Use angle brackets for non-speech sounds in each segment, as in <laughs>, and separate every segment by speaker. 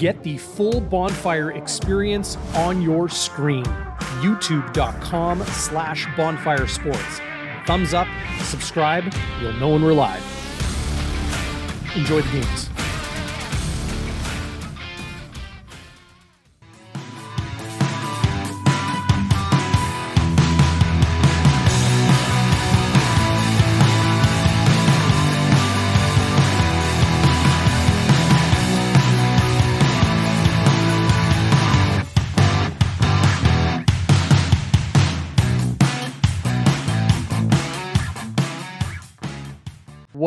Speaker 1: Get the full bonfire experience on your screen. YouTube.com slash bonfire sports. Thumbs up, subscribe, you'll know when we're live. Enjoy the games.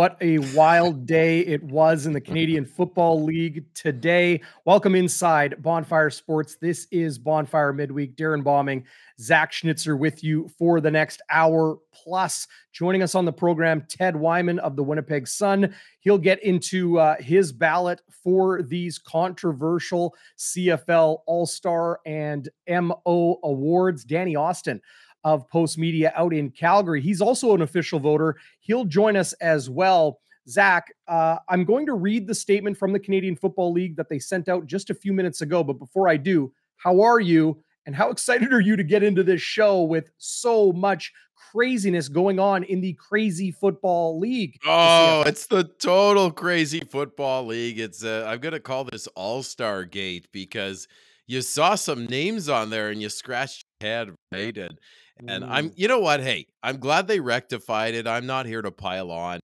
Speaker 1: What a wild day it was in the Canadian Football League today. Welcome inside Bonfire Sports. This is Bonfire Midweek. Darren Bombing, Zach Schnitzer with you for the next hour plus. Joining us on the program, Ted Wyman of the Winnipeg Sun. He'll get into uh, his ballot for these controversial CFL All Star and MO awards. Danny Austin of Post Media out in Calgary. He's also an official voter. He'll join us as well. Zach, uh, I'm going to read the statement from the Canadian Football League that they sent out just a few minutes ago. But before I do, how are you? And how <laughs> excited are you to get into this show with so much craziness going on in the crazy football league?
Speaker 2: Oh, it's the total crazy football league. It's uh, I'm gonna call this All Star Gate because you saw some names on there and you scratched your head, right? And and I'm, you know what? Hey, I'm glad they rectified it. I'm not here to pile on.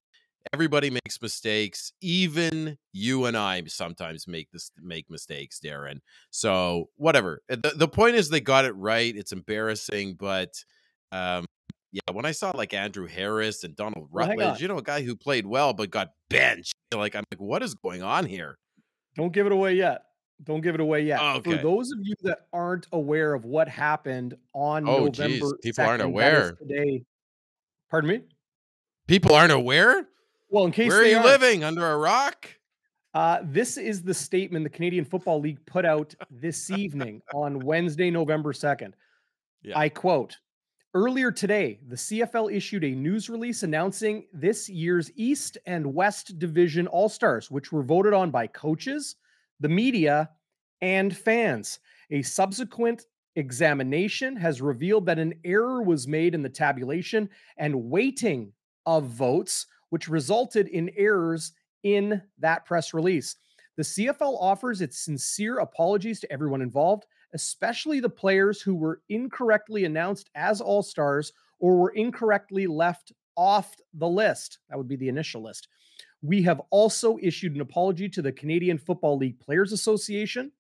Speaker 2: Everybody makes mistakes. Even you and I sometimes make this make mistakes, Darren. So whatever. Uh, the, the point is they got it right. It's embarrassing, but um, yeah, when I saw like Andrew Harris and Donald Rutledge, well, you know, a guy who played well but got benched, like I'm like, what is going on here?
Speaker 1: Don't give it away yet. Don't give it away yet. Oh, okay. For those of you that aren't aware of what happened on oh, November, geez.
Speaker 2: people 2nd, aren't aware
Speaker 1: today. Pardon me.
Speaker 2: People aren't aware.
Speaker 1: Well, in case
Speaker 2: where are you
Speaker 1: are,
Speaker 2: living under a rock?
Speaker 1: Uh, this is the statement the Canadian Football League put out this evening on Wednesday, November second. Yeah. I quote. Earlier today, the CFL issued a news release announcing this year's East and West Division All Stars, which were voted on by coaches, the media, and fans. A subsequent examination has revealed that an error was made in the tabulation and weighting of votes, which resulted in errors in that press release. The CFL offers its sincere apologies to everyone involved, especially the players who were incorrectly announced as All Stars or were incorrectly left off the list. That would be the initial list. We have also issued an apology to the Canadian Football League Players Association.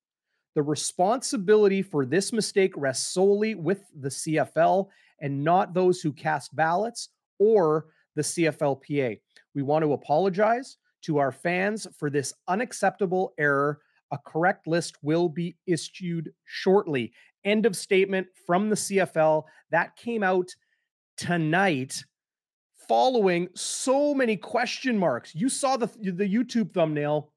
Speaker 1: The responsibility for this mistake rests solely with the CFL and not those who cast ballots or the CFLPA. We want to apologize to our fans for this unacceptable error. A correct list will be issued shortly. End of statement from the CFL. That came out tonight following so many question marks. You saw the the YouTube thumbnail.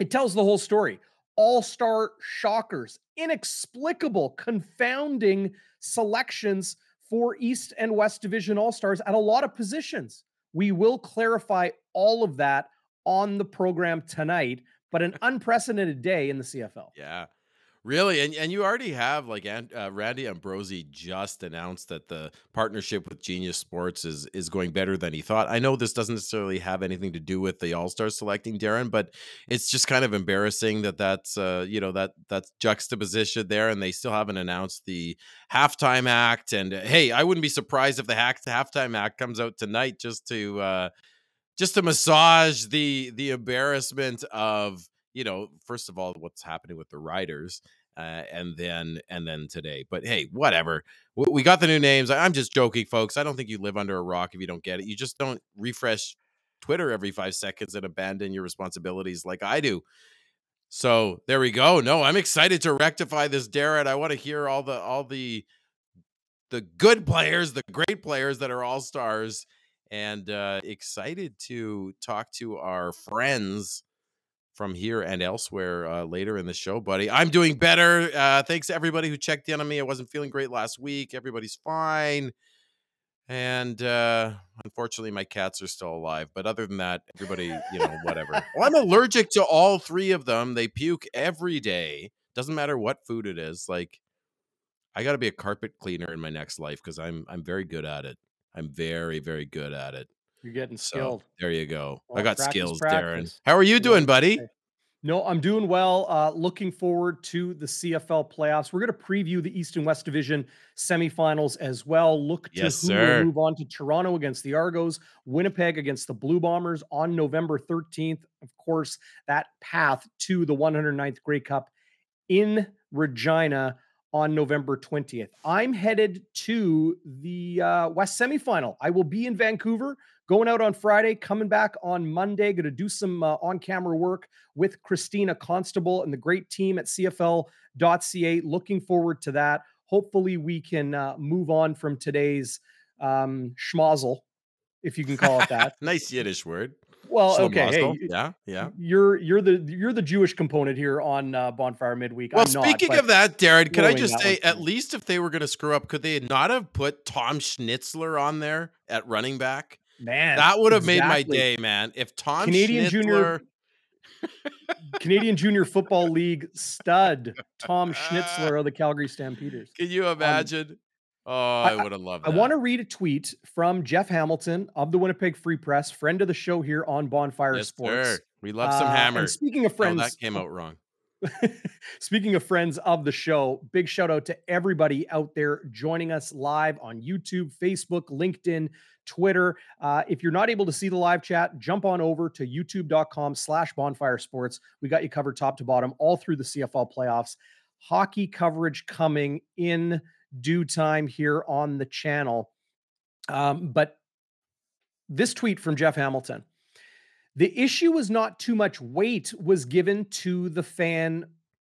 Speaker 1: It tells the whole story. All-star shockers, inexplicable, confounding selections for East and West Division All-Stars at a lot of positions. We will clarify all of that on the program tonight, but an <laughs> unprecedented day in the CFL.
Speaker 2: Yeah. Really, and and you already have like uh, Randy Ambrosie just announced that the partnership with Genius Sports is is going better than he thought. I know this doesn't necessarily have anything to do with the All Stars selecting Darren, but it's just kind of embarrassing that that's uh, you know that that's juxtaposition there, and they still haven't announced the halftime act. And uh, hey, I wouldn't be surprised if the hack halftime act comes out tonight just to uh, just to massage the the embarrassment of you know, first of all, what's happening with the riders, uh, and then and then today. But hey, whatever. We, got the new names. I'm just joking, folks. I don't think you live under a rock if you don't get it. You just don't refresh Twitter every five seconds and abandon your responsibilities like I do. So there we go. No, I'm excited to rectify this, Darren. I want to hear all the all the the good players, the great players that are all stars, and uh, excited to talk to our friends from here and elsewhere uh, later in the show, buddy. I'm doing better. Uh, thanks to everybody who checked in on me. I wasn't feeling great last week. Everybody's fine. And uh, unfortunately, my cats are still alive. But other than that, everybody, you know, whatever. well, <laughs> I'm allergic to all three of them. They puke every day. Doesn't matter what food it is. Like, I got to be a carpet cleaner in my next life because I'm I'm very good at it. I'm very very good at it.
Speaker 1: You're getting skilled.
Speaker 2: So, there you go. Well, I got practice, skills, practice. Darren. How are you doing, buddy?
Speaker 1: No, I'm doing well. Uh, looking forward to the CFL playoffs. We're going to preview the East and West Division semifinals as well. Look to
Speaker 2: yes,
Speaker 1: who
Speaker 2: sir.
Speaker 1: will move on to Toronto against the Argos, Winnipeg against the Blue Bombers on November 13th. Of course, that path to the 109th Grey Cup in Regina on November 20th. I'm headed to the uh, West semifinal. I will be in Vancouver going out on Friday, coming back on Monday. Going to do some uh, on camera work with Christina Constable and the great team at CFL.ca. Looking forward to that. Hopefully, we can uh, move on from today's um, schmozzle, if you can call it that. <laughs>
Speaker 2: nice Yiddish word.
Speaker 1: Well, okay, hey,
Speaker 2: yeah, yeah.
Speaker 1: You're you're the you're the Jewish component here on uh, Bonfire Midweek.
Speaker 2: Well,
Speaker 1: I'm
Speaker 2: speaking
Speaker 1: not,
Speaker 2: of that, Darren, could I just say, at least if they were going to screw up, could they not have put Tom Schnitzler on there at running back?
Speaker 1: Man,
Speaker 2: that would have exactly. made my day, man. If Tom
Speaker 1: Canadian
Speaker 2: Schnitzler...
Speaker 1: Junior Canadian Junior Football <laughs> League stud Tom Schnitzler of the Calgary Stampeders.
Speaker 2: Can you um, imagine? Um, oh, I, I would have loved that.
Speaker 1: I want to read a tweet from Jeff Hamilton of the Winnipeg Free Press, friend of the show here on Bonfire
Speaker 2: yes,
Speaker 1: Sports.
Speaker 2: Sir. We love some uh, hammers.
Speaker 1: speaking of friends,
Speaker 2: that came out wrong. <laughs>
Speaker 1: Speaking of friends of the show, big shout out to everybody out there joining us live on YouTube, Facebook, LinkedIn, Twitter. Uh, if you're not able to see the live chat, jump on over to youtube.com slash bonfire sports. We got you covered top to bottom all through the CFL playoffs. Hockey coverage coming in due time here on the channel. Um, but this tweet from Jeff Hamilton. The issue was not too much weight was given to the fan.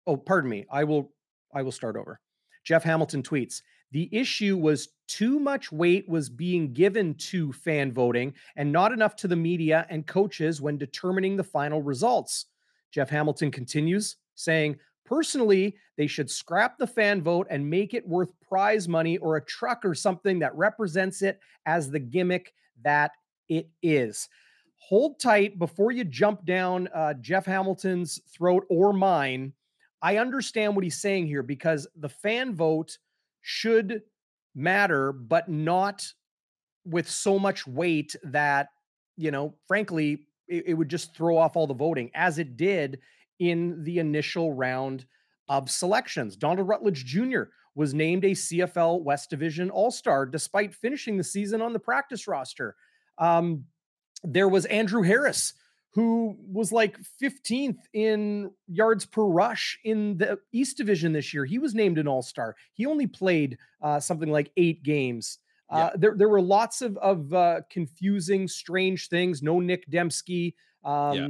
Speaker 1: Oh, pardon me. I will I will start over. Jeff Hamilton tweets, the issue was too much weight was being given to fan voting and not enough to the media and coaches when determining the final results. Jeff Hamilton continues saying, Personally, they should scrap the fan vote and make it worth prize money or a truck or something that represents it as the gimmick that it is. Hold tight before you jump down uh, Jeff Hamilton's throat or mine. I understand what he's saying here because the fan vote should matter, but not with so much weight that, you know, frankly, it, it would just throw off all the voting as it did in the initial round of selections. Donald Rutledge Jr. was named a CFL West Division All Star despite finishing the season on the practice roster. Um, there was Andrew Harris, who was like 15th in yards per rush in the East Division this year. He was named an All Star. He only played uh, something like eight games. Uh, there, there were lots of of uh, confusing, strange things. No Nic Demski. Um, yeah.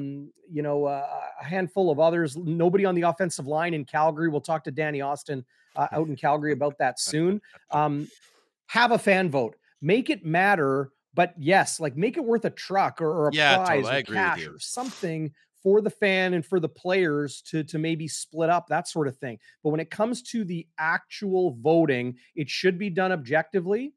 Speaker 1: You know, uh, a handful of others. Nobody on the offensive line in Calgary. We'll talk to Danny Austin uh, out in Calgary about that <laughs> soon. Um, have a fan vote. Make it matter but yes, like make it worth a truck or, or a
Speaker 2: yeah,
Speaker 1: prize
Speaker 2: totally.
Speaker 1: or cash or something for the fan and for the players to to maybe split up that sort of thing. But when it comes to the actual voting, it should be done objectively.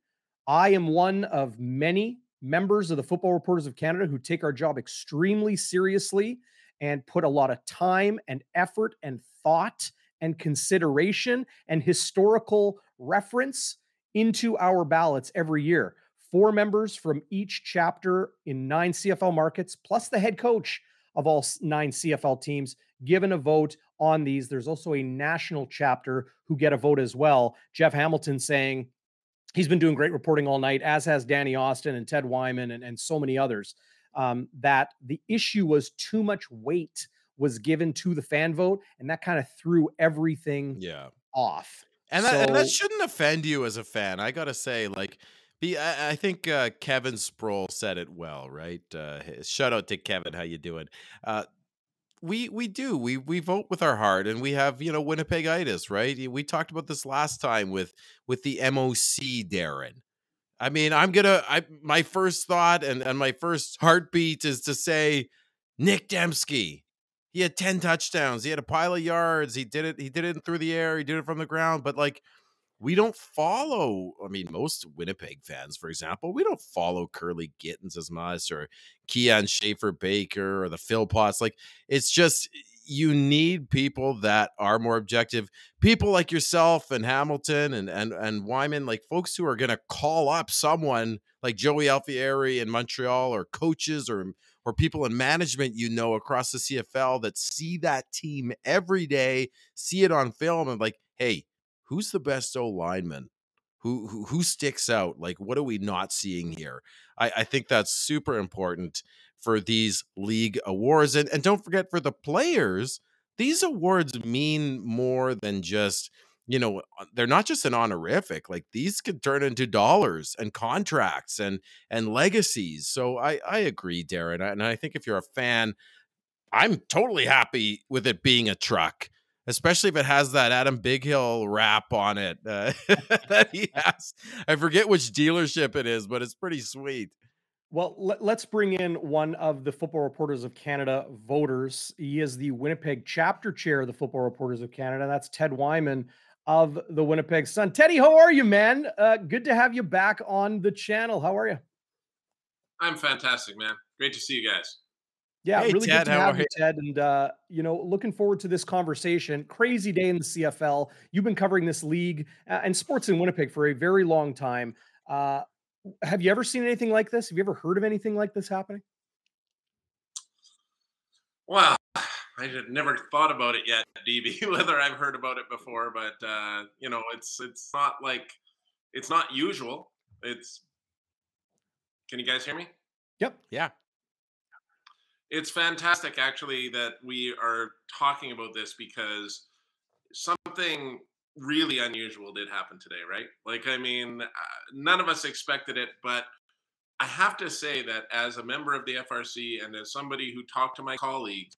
Speaker 1: I am one of many members of the Football Reporters of Canada who take our job extremely seriously and put a lot of time and effort and thought and consideration and historical reference into our ballots every year four members from each chapter in nine CFL markets, plus the head coach of all nine CFL teams, given a vote on these. There's also a national chapter who get a vote as well. Jeff Hamilton saying he's been doing great reporting all night, as has Danny Austin and Ted Wyman and, and so many others. Um, that the issue was too much weight was given to the fan vote, and that kind of threw everything
Speaker 2: yeah.
Speaker 1: off.
Speaker 2: And that, and that shouldn't offend you as a fan. I gotta say, like be, I, I think uh, Kevin Sproul said it well, right? Uh, shout out to Kevin. How you doing? Uh, we we do we we vote with our heart, and we have you know Winnipegitis, right? We talked about this last time with with the MOC, Darren. I mean, I'm gonna. I my first thought and and my first heartbeat is to say Nic Demski. He had ten touchdowns. He had a pile of yards. He did it. He did it through the air. He did it from the ground. But like we don't follow. I mean, most Winnipeg fans, for example, we don't follow Kurleigh Gittens as much or Kian Schaffer Baker or the Philpots. Like it's just you need people that are more objective people like yourself and hamilton and and and wyman like folks who are going to call up someone like joey alfieri in montreal or coaches or or people in management you know across the cfl that see that team every day see it on film and like hey who's the best O lineman? Who, who who sticks out? Like, what are we not seeing here? I, I think that's super important for these league awards. And and don't forget for the players, these awards mean more than just you know uh, they're not just an honorific like these could turn into dollars and contracts and and legacies so i i agree darren and i think if you're a fan i'm totally happy with it being a truck especially if it has that Adam Bighill wrap on it uh, <laughs> that he has. I forget which dealership it is, but it's pretty sweet.
Speaker 1: Well, let, us bring in one of the Football Reporters of Canada voters. He is the Winnipeg chapter chair of the Football Reporters of Canada. That's Ted Wyman of the Winnipeg Sun. Teddy, how are you, man? Uh, good to have you back on the channel. How are you?
Speaker 3: I'm fantastic, man. Great to see you guys.
Speaker 1: Yeah, hey, really Ted, good to have you, Ted. And uh, you know, looking forward to this conversation. Crazy day in the CFL. You've been covering this league uh, and sports in Winnipeg for a very long time. Uh, have you ever seen anything like this? Have you ever heard of anything like this happening?
Speaker 3: Wow, I had never thought about it yet, DB. <laughs> Whether I've heard about it before, but uh, you know, it's it's not like it's not usual. It's. Can you guys hear me?
Speaker 1: Yep.
Speaker 2: Yeah
Speaker 3: it's fantastic actually that we are talking about this because something really unusual did happen today, right? Like, I mean, uh, none of us expected it, but I have to say that as a member of the FRC and as somebody who talked to my colleagues,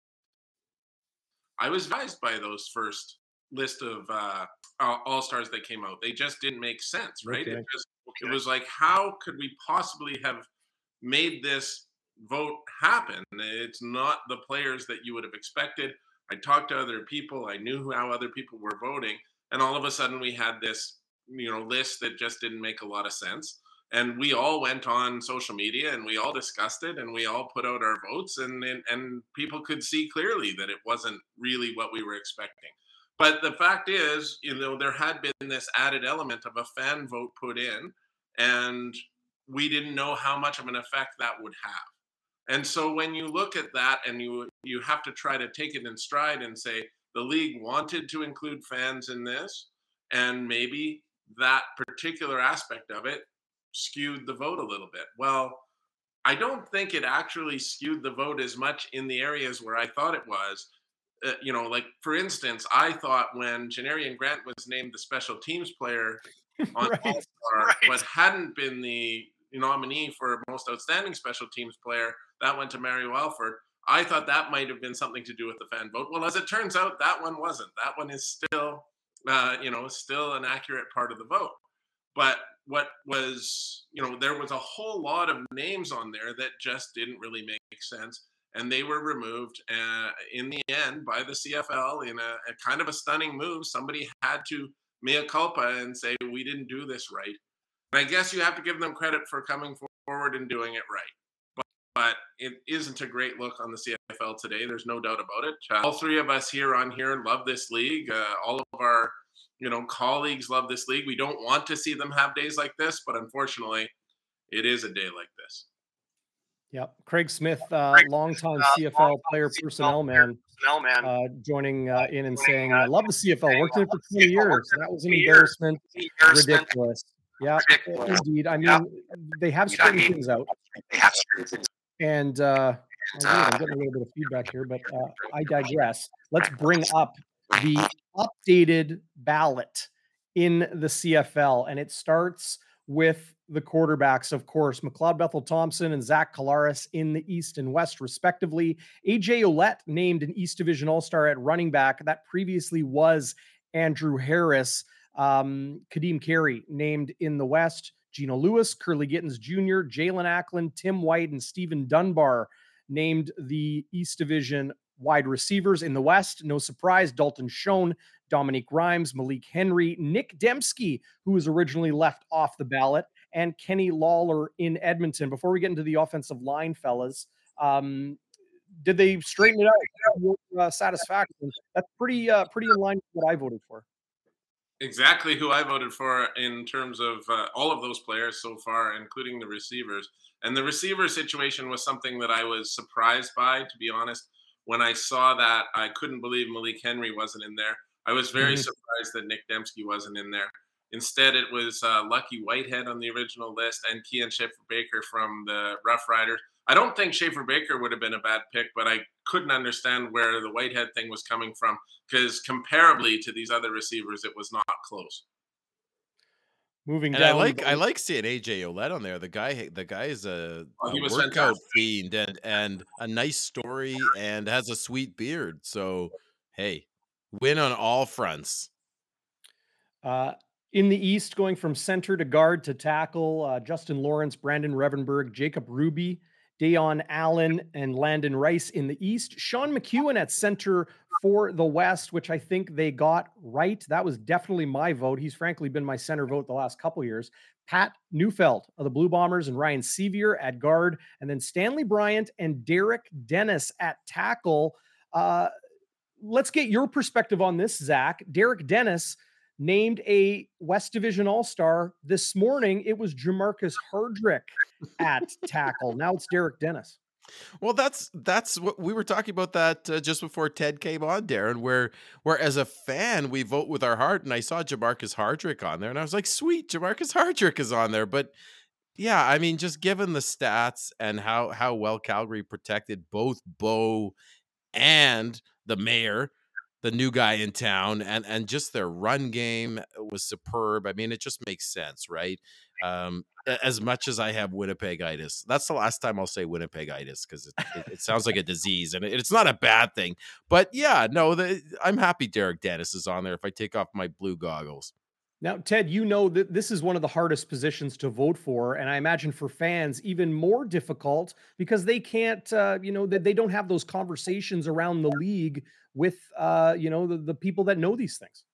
Speaker 3: I was advised by those first list of uh, all stars that came out. They just didn't make sense, right? Okay. It, just, it was like, how could we possibly have made this vote happen. It's not the players that you would have expected. I talked to other people. I knew how other people were voting, and all of a sudden we had this, you know, list that just didn't make a lot of sense. And we all went on social media and we all discussed it and we all put out our votes and, and and people could see clearly that it wasn't really what we were expecting. But the fact is, you know, there had been this added element of a fan vote put in, and we didn't know how much of an effect that would have. And so when you look at that and you you have to try to take it in stride and say the league wanted to include fans in this and maybe that particular aspect of it skewed the vote a little bit. Well, I don't think it actually skewed the vote as much in the areas where I thought it was. Uh, you know, like for instance, I thought when Janarion Grant was named the special teams player <laughs> on right, All-Star, right. but hadn't been the nominee for most outstanding special teams player, that went to Mario Alford. I thought that might have been something to do with the fan vote. Well, as it turns out, that one wasn't. That one is still, uh, you know, still an accurate part of the vote. But what was, you know, there was a whole lot of names on there that just didn't really make sense. And they were removed uh, in the end by the CFL in a, a kind of a stunning move. Somebody had to mea culpa and say, we didn't do this right. And I guess you have to give them credit for coming forward and doing it right but it isn't a great look on the CFL today. There's no doubt about it. Uh, all three of us here on here love this league. Uh, all of our, you know, colleagues love this league. We don't want to see them have days like this, but unfortunately, it is a day like this.
Speaker 1: Yep, Craig Smith, uh, longtime uh, CFL player, personnel man, personnel man, uh, joining uh, in and saying, "I love the CFL. Worked in it for 20 years. That was an embarrassment. Ridiculous." Yeah, indeed. I mean, they have straightened things out. <laughs> They have straightened things and uh, I'm getting a little bit of feedback here, but uh, <laughs> I digress. Let's bring up the updated ballot in the CFL, and it starts with the quarterbacks, of course, McLeod Bethel Thompson and Zach Collaros in the East and West, respectively. AJ Ouellette named an East Division All Star at running back. That previously was Andrew Harris. Um, Kadeem Carey named in the West. Geno Lewis, Kurleigh Gittens Jr., Jaelon Acklin, Tim White, and Stephen Dunbar named the East Division Wide receivers in the West, no surprise, Dalton Schoen, Dominique Rhymes, Malik Henry, Nic Demski, who was originally left off the ballot, and Kenny Lawler in Edmonton. Before we get into the offensive line, fellas, um, did they straighten it out? Uh, satisfaction. That's pretty uh, pretty in line with what I voted for.
Speaker 3: Exactly who I voted for in terms of uh, all of those players so far, including the receivers. And the receiver situation was something that I was surprised by, to be honest. When I saw that, I couldn't believe Malik Henry wasn't in there. I was very mm-hmm. surprised that Nic Demski wasn't in there. Instead, it was uh, Lucky Whitehead on the original list and Kian Schaffer-Baker from the Rough Riders. I don't think Schaffer Baker would have been a bad pick, but I couldn't understand where the Whitehead thing was coming from because comparably to these other receivers, it was not close.
Speaker 1: Moving
Speaker 2: and
Speaker 1: down,
Speaker 2: I like I like seeing AJ Ouellette on there. The guy, the guy is a, oh, a workout fiend and and a nice story and has a sweet beard. So hey, win on all fronts.
Speaker 1: Uh, in the East, going from center to guard to tackle, uh, Justin Lawrence, Brandon Revenberg, Jacob Ruby, Dayon Allen, and Landon Rice in the East. Sean McEwen at center for the West, which I think they got right. That was definitely my vote. He's frankly been my center vote the last couple years. Pat Neufeld of the Blue Bombers and Ryan Sceviour at guard, and then Stanley Bryant and Derek Dennis at tackle. Uh, let's get your perspective on this, Zach. Derek Dennis named a West Division All Star this morning. It was Jermarcus Hardrick at tackle. Now it's Derek Dennis.
Speaker 2: Well, that's that's what we were talking about that uh, just before Ted came on, Darren. Where where as a fan we vote with our heart, and I saw Jermarcus Hardrick on there, and I was like, sweet, Jermarcus Hardrick is on there. But yeah, I mean, just given the stats and how how well Calgary protected both Bo and the mayor, the new guy in town, and and just their run game was superb. I mean, it just makes sense, right? Um, as much as I have Winnipegitis, that's the last time I'll say Winnipegitis because it, it, it, sounds like a disease and it, it's not a bad thing. But yeah, no, the, I'm happy Derek Dennis is on there. If I take off my blue goggles.
Speaker 1: Now, Ted, you know that this is one of the hardest positions to vote for, and I imagine for fans even more difficult because they can't, uh, you know, that they don't have those conversations around the league with, uh, you know, the, the people that know these things.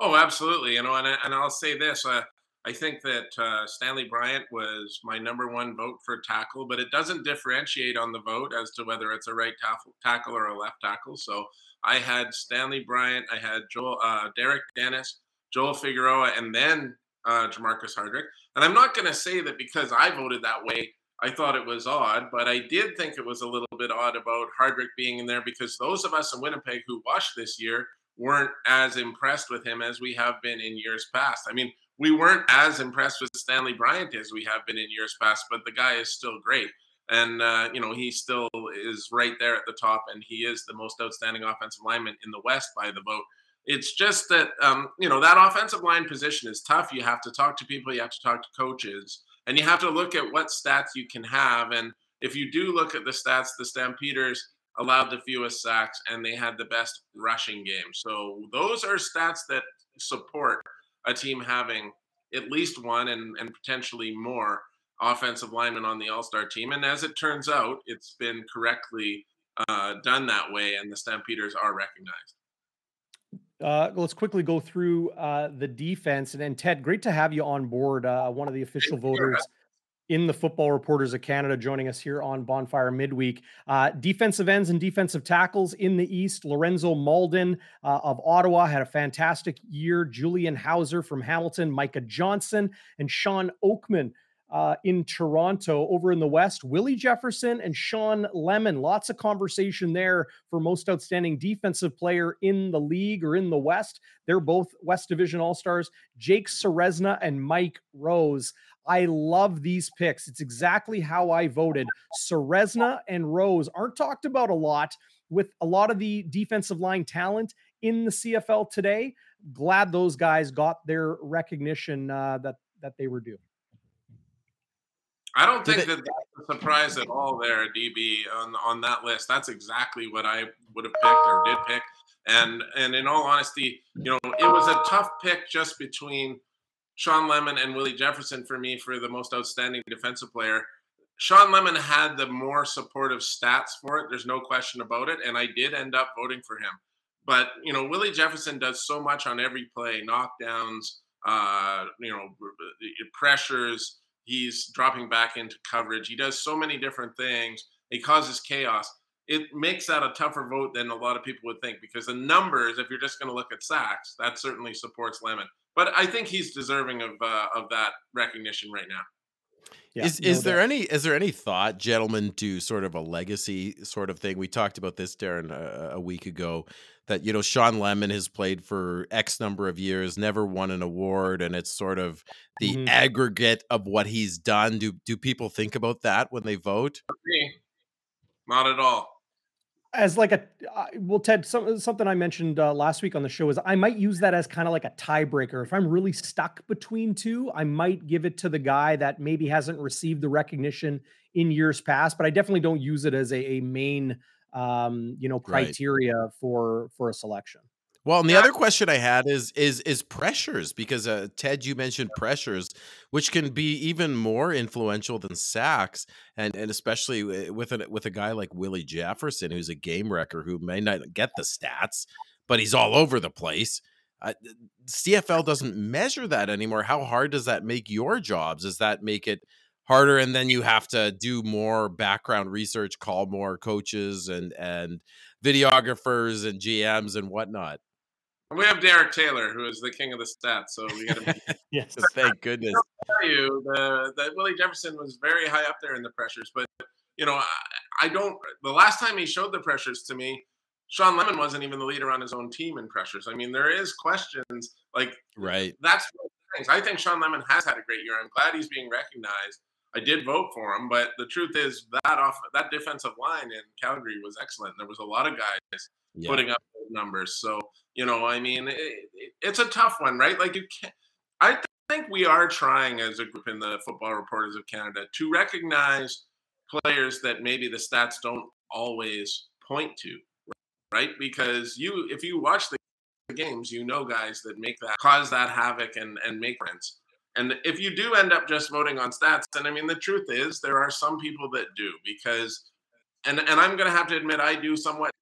Speaker 3: Oh, absolutely. You know, and and I'll say this: uh, I think that uh, Stanley Bryant was my number one vote for tackle, but it doesn't differentiate on the vote as to whether it's a right tackle, tackle or a left tackle. So I had Stanley Bryant, I had Joel, uh, Derek Dennis. Joel Figueroa, and then uh, Jermarcus Hardrick. And I'm not going to say that because I voted that way, I thought it was odd, but I did think it was a little bit odd about Hardrick being in there because those of us in Winnipeg who watched this year weren't as impressed with him as we have been in years past. I mean, we weren't as impressed with Stanley Bryant as we have been in years past, but the guy is still great. And, uh, you know, he still is right there at the top, and he is the most outstanding offensive lineman in the West by the vote. It's just that um, you know that offensive line position is tough. You have to talk to people, you have to talk to coaches, and you have to look at what stats you can have. And if you do look at the stats, the Stampeders allowed the fewest sacks and they had the best rushing game. So those are stats that support a team having at least one and, and potentially more offensive linemen on the All Star team. And as it turns out, it's been correctly uh, done that way, and the Stampeders are recognized.
Speaker 1: Uh, let's quickly go through uh, the defense. And then, Ted, great to have you on board, uh, one of the official voters in the Football Reporters of Canada, joining us here on Bonfire Midweek. Uh, defensive ends and defensive tackles in the East. Lorenzo Mauldin uh, of Ottawa had a fantastic year. Julian Howsare from Hamilton, Micah Johnson, and Shawn Oakman uh, in Toronto. Over in the West, Willie Jefferson and Shawn Lemon. Lots of conversation there for most outstanding defensive player in the league or in the West. They're both West Division All Stars. Jake Ceresna and Mike Rose. I love these picks. It's exactly how I voted. Ceresna and Rose aren't talked about a lot with a lot of the defensive line talent in the CFL today. Glad those guys got their recognition uh, that that they were due.
Speaker 3: I don't think that that's a surprise at all there, DB, on on that list. That's exactly what I would have picked or did pick. And and in all honesty, you know, it was a tough pick just between Shawn Lemon and Willie Jefferson for me for the most outstanding defensive player. Shawn Lemon had the more supportive stats for it. There's no question about it. And I did end up voting for him. But, you know, Willie Jefferson does so much on every play knockdowns, uh, you know, pressures. He's dropping back into coverage. He does so many different things. He causes chaos. It makes that a tougher vote than a lot of people would think because the numbers, if you're just going to look at sacks, that certainly supports Lemon. But I think he's deserving of uh, of that recognition right now.
Speaker 2: Yeah, is is there any is there any thought, gentlemen, to sort of a legacy sort of thing? We talked about this, Darren, a, a week ago. That you know, Shawn Lemon has played for X number of years, never won an award, and it's sort of the mm-hmm. aggregate of what he's done. Do do people think about that when they vote?
Speaker 3: Not at all
Speaker 1: as like a uh, well ted some, something i mentioned uh, last week on the show is i might use that as kind of like a tiebreaker if i'm really stuck between two i might give it to the guy that maybe hasn't received the recognition in years past but i definitely don't use it as a, a main um, you know criteria right. for for a selection
Speaker 2: well, and the other question I had is is is pressures because uh, Ted, you mentioned pressures, which can be even more influential than sacks, and and especially with a with a guy like Willie Jefferson, who's a game wrecker, who may not get the stats, but he's all over the place. Uh, CFL doesn't measure that anymore. How hard does that make your jobs? Does that make it harder, and then you have to do more background research, call more coaches and and videographers and GMs and whatnot?
Speaker 3: We have Derek Taylor, who is the king of the stats, so we got to. <laughs>
Speaker 2: yes, <laughs> thank goodness.
Speaker 3: I'll tell you the, that Willie Jefferson was very high up there in the pressures, but you know, I, I, don't. The last time he showed the pressures to me, Shawn Lemon wasn't even the leader on his own team in pressures. I mean, there is questions like
Speaker 2: right.
Speaker 3: That's things. I think Shawn Lemon has had a great year. I'm glad he's being recognized. I did vote for him, but the truth is that off that defensive line in Calgary was excellent. There was a lot of guys yeah. putting up numbers. So you know, I mean, it, it, it's a tough one, right? Like you can't. I think we are trying as a group in the Football Reporters of Canada to recognize players that maybe the stats don't always point to, right? Because you, if you watch the games, you know guys that make that cause that havoc and and make friends. And if you do end up just voting on stats, and I mean the truth is there are some people that do because and and I'm gonna have to admit I do somewhat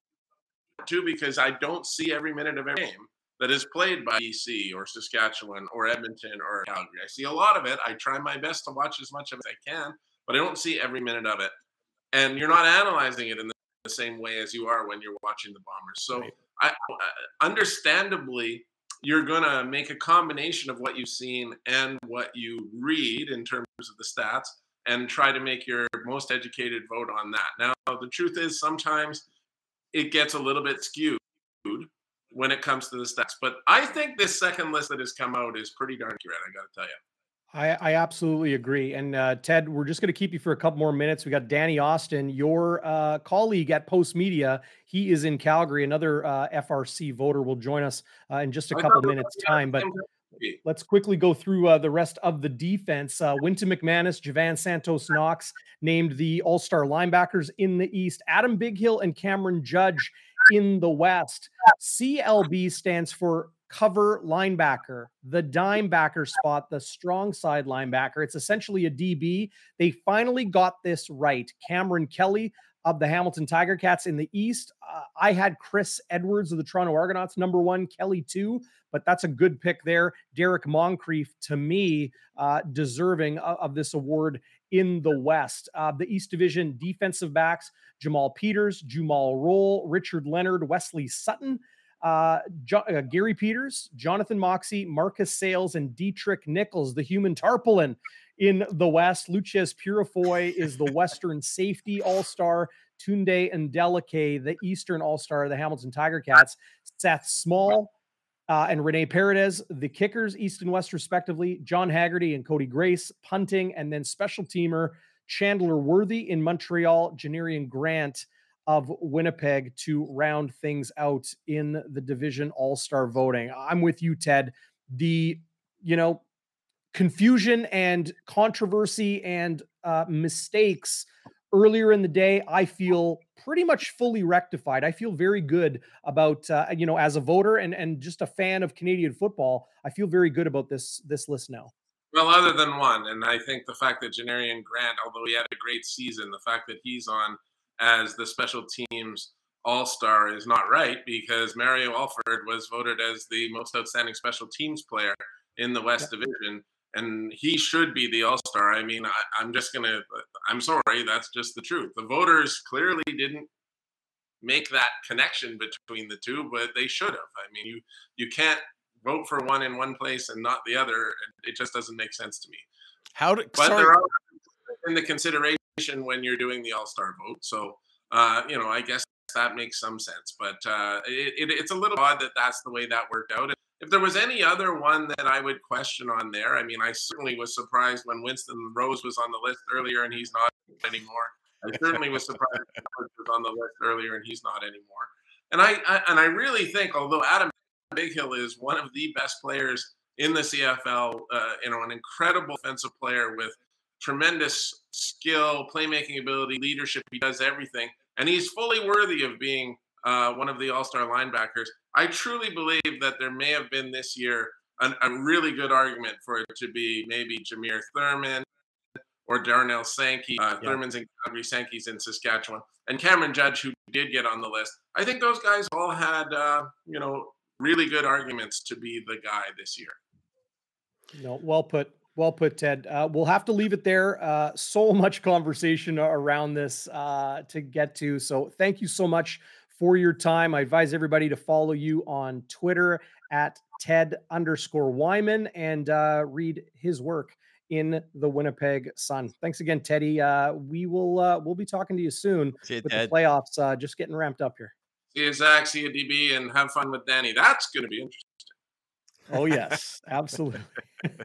Speaker 3: too because I don't see every minute of every game that is played by BC or Saskatchewan or Edmonton or Calgary. I see a lot of it. I try my best to watch as much of it as I can, but I don't see every minute of it. And you're not analyzing it in the same way as you are when you're watching the Bombers. So, right. I, uh, understandably, you're going to make a combination of what you've seen and what you read in terms of the stats and try to make your most educated vote on that. Now, the truth is sometimes it gets a little bit skewed when it comes to the stats. But I think this second list that has come out is pretty darn accurate. I got to tell you.
Speaker 1: I, I, absolutely agree. And uh, Ted, we're just going to keep you for a couple more minutes. We got Danny Austin, your uh, colleague at Post Media. He is in Calgary. Another uh, FRC voter will join us uh, in just a couple minutes' time. But let's quickly go through uh, the rest of the defense. Uh, Wynton McManis, Jovan Santos Knox named the All Star linebackers in the East. Adam Bighill and Cameron Judge in the West. CLB stands for cover linebacker, the dime backer spot, the strong side linebacker. It's essentially a DB. They finally got this right. Cameron Kelly of the Hamilton Tiger Cats in the East. Uh, I had Chris Edwards of the Toronto Argonauts, number one, Kelly two, but that's a good pick there. Derrick Moncrief, to me, uh, deserving of, of, this award in the West. Uh, the East Division defensive backs, Jamal Peters, Jumal Rolle, Richard Leonard, Wesley Sutton. Uh, jo- uh, Gary Peters, Jonathan Moxey, Marcus Sayles, and Deatrick Nichols, the human tarpaulin in the West. Loucheiz Purifoy is the Western safety all star. Tunde and Adeleke, the Eastern all star, the Hamilton Tiger Cats. Seth Small uh, and Renee Paredes, the kickers, East and West, respectively. John Haggerty and Cody Grace, punting, and then special teamer Chandler Worthy in Montreal, Janarion Grant of Winnipeg to round things out in the division all star voting. I'm with you, Ted. The, you know, confusion and controversy and uh, mistakes earlier in the day, I feel pretty much fully rectified. I feel very good about uh, you know as a voter and and just a fan of Canadian football. I feel very good about this this list now.
Speaker 3: Well, other than one, and I think the fact that Janarion Grant, although he had a great season, the fact that he's on as the special teams all Star is not right because Mario Alford was voted as the most outstanding special teams player in the West yep. Division, and he should be the All Star. I mean, I, am just gonna, I'm sorry, that's just the truth. The voters clearly didn't make that connection between the two, but they should have. I mean, you you can't vote for one in one place and not the other. It just doesn't make sense to me.
Speaker 2: How did?
Speaker 3: But sorry. there are in the consideration when you're doing the All Star vote. So uh, you know, I guess that makes some sense. But uh, it, it, it's a little odd that that's the way that worked out. If there was any other one that I would question on there, I mean, I certainly was surprised when Winston Rose was on the list earlier and he's not anymore. I certainly was surprised was on the list earlier and he's not anymore. And I, I and I really think, although Adam Bighill is one of the best players in the CFL, uh, you know, an incredible offensive player with tremendous skill, playmaking ability, leadership. He does everything and he's fully worthy of being uh, one of the All Star linebackers. I truly believe that there may have been this year an, a really good argument for it to be maybe Jameer Thurman or Darnell Sankey. Uh, yeah. Thurman's in Calgary, Sankey's in Saskatchewan, and Cameron Judge, who did get on the list. I think those guys all had, uh, you know, really good arguments to be the guy this year.
Speaker 1: No, well put. Well put, Ted. Uh, we'll have to leave it there. Uh, so <laughs> much conversation around this uh, to get to. So thank you so much for your time. I advise everybody to follow you on Twitter at Ted underscore Wyman and uh, read his work in the Winnipeg Sun. Thanks again, Teddy. Uh, we will uh, we'll be talking to you soon you, with Ted. the playoffs just getting ramped up here.
Speaker 3: See you, Zach. See you, DB, and have fun with Danny. That's going to be interesting.
Speaker 1: Oh yes, absolutely.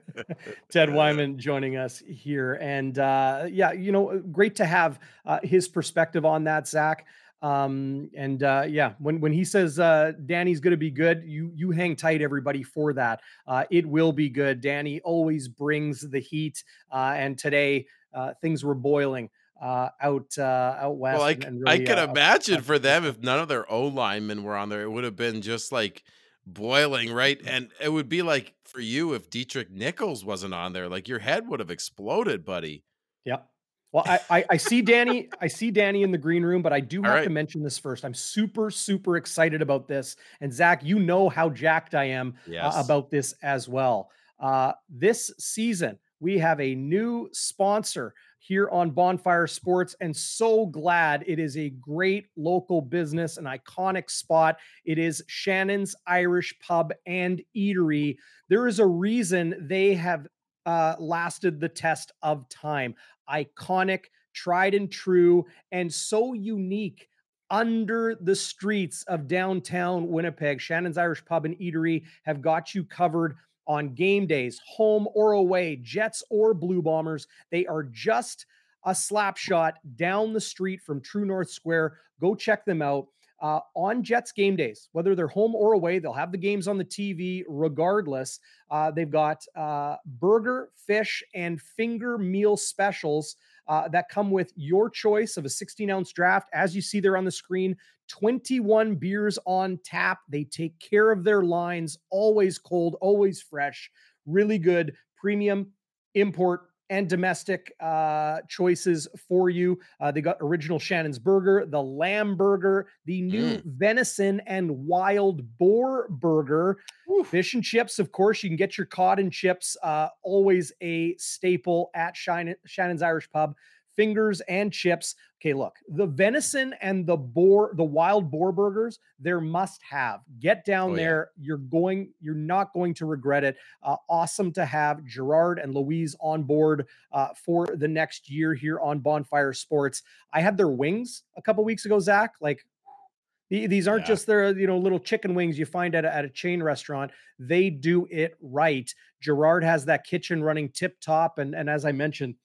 Speaker 1: <laughs> Ted Wyman joining us here, and uh, yeah, you know, great to have uh, his perspective on that, Zach. Um, and uh, yeah, when when he says uh, Danny's going to be good, you you hang tight, everybody, for that. Uh, it will be good. Danny always brings the heat, uh, and today uh, things were boiling uh, out uh, out west.
Speaker 2: Well, I,
Speaker 1: and,
Speaker 2: and really, I can uh, imagine for them if none of their O linemen were on there, it would have been just like boiling, right? And it would be like for you if Deatrick Nichols wasn't on there, like your head would have exploded, buddy.
Speaker 1: Yep. Well, I, I, I see Danny, I see Danny in the green room, but I do have right. to mention this first. I'm super, super excited about this. And Zach, you know how jacked I am uh, yes. uh, about this as well. Uh, this season, we have a new sponsor here on Bonfire Sports, and so glad it is a great local business, an iconic spot. It is Shannon's Irish Pub and Eatery. There is a reason they have uh, lasted the test of time. Iconic, tried and true, and so unique under the streets of downtown Winnipeg. Shannon's Irish Pub and Eatery have got you covered on game days, home or away, Jets or Blue Bombers. They are just a slap shot down the street from True North Square. Go check them out. Uh, on Jets game days, whether they're home or away, they'll have the games on the TV regardless. Uh, they've got uh, burger, fish, and finger meal specials uh, that come with your choice of a 16 ounce draft. As you see there on the screen, 21 beers on tap. They take care of their lines, always cold, always fresh, really good premium import and domestic uh, choices for you. Uh, they got original Shannon's Burger, the Lamb Burger, the new mm. venison and wild boar burger, Oof. fish and chips. Of course, you can get your cod and chips. Uh, always a staple at Shannon, Shannon's Irish Pub fingers and chips. Okay, look, the venison and the boar, the wild boar burgers, they're must have. Get down oh, there. Yeah. You're going, you're not going to regret it. Uh, awesome to have Gerard and Louise on board uh, for the next year here on Bonfire Sports. I had their wings a couple weeks ago, Zach. Like, these aren't yeah. just their, you know, little chicken wings you find at a, at a chain restaurant. They do it right. Gerard has that kitchen running tip top, and and as I mentioned,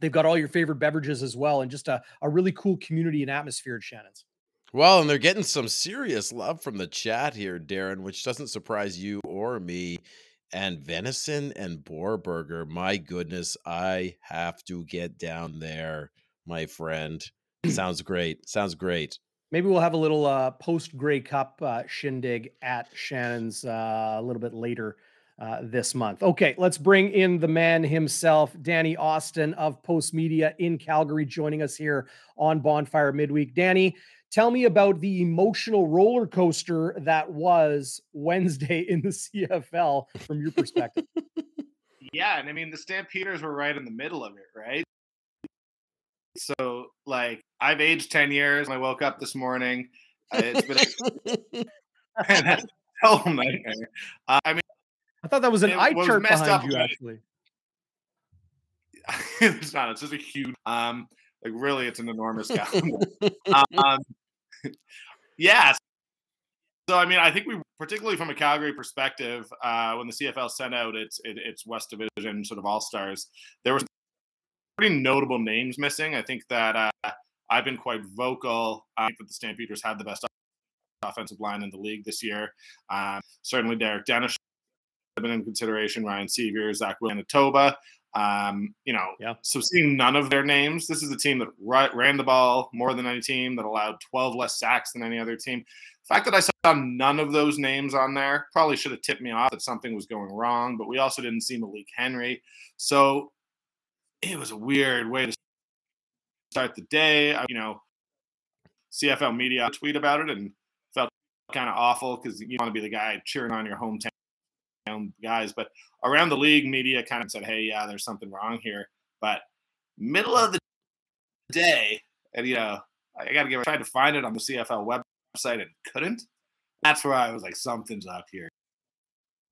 Speaker 1: They've got all your favorite beverages as well, and just a, a really cool community and atmosphere at Shannon's.
Speaker 2: Well, and they're getting some serious love from the chat here, Darren, which doesn't surprise you or me. And venison and boar burger, my goodness, I have to get down there, my friend. <clears throat> Sounds great. Sounds great.
Speaker 1: Maybe we'll have a little uh, post Grey Cup uh, shindig at Shannon's uh, a little bit later uh, this month. Okay, let's bring in the man himself, Danny Austin of Post Media in Calgary, joining us here on Bonfire Midweek. Danny, tell me about the emotional roller coaster that was Wednesday in the <laughs> CFL from your perspective. <laughs>
Speaker 4: yeah, and I mean the Stampeders were right in the middle of it, right? So, like, I've aged ten years. I woke up this morning. Uh, it's been a <laughs> total nightmare. Uh, I mean,
Speaker 1: I thought that was an eye chart behind you. Actually, <laughs>
Speaker 4: it's not. It's just a huge. Um, like really, it's an enormous <laughs> calendar. um, <laughs> yeah. So I mean, I think we, particularly from a Calgary perspective, uh, when the CFL sent out its it, its West Division sort of All Stars, there were pretty notable names missing. I think that uh, I've been quite vocal. I think that the Stampeders had the best offensive line in the league this year. Um, certainly, Derek Dennis been in consideration. Ryan Sceviour, Zach Manitoba. Um, you know, yeah. so seeing none of their names, this is a team that ran the ball more than any team, that allowed 12 less sacks than any other team. The fact that I saw none of those names on there probably should have tipped me off that something was going wrong, but we also didn't see Malik Henry. So it was a weird way to start the day. You know, CFL media tweet about it and felt kind of awful because you want to be the guy cheering on your hometown guys. But around the league, media kind of said, "Hey, yeah, there's something wrong here." But middle of the day, and you know, I got to give. I tried to find it on the CFL website and couldn't. That's where I was like, "Something's up here,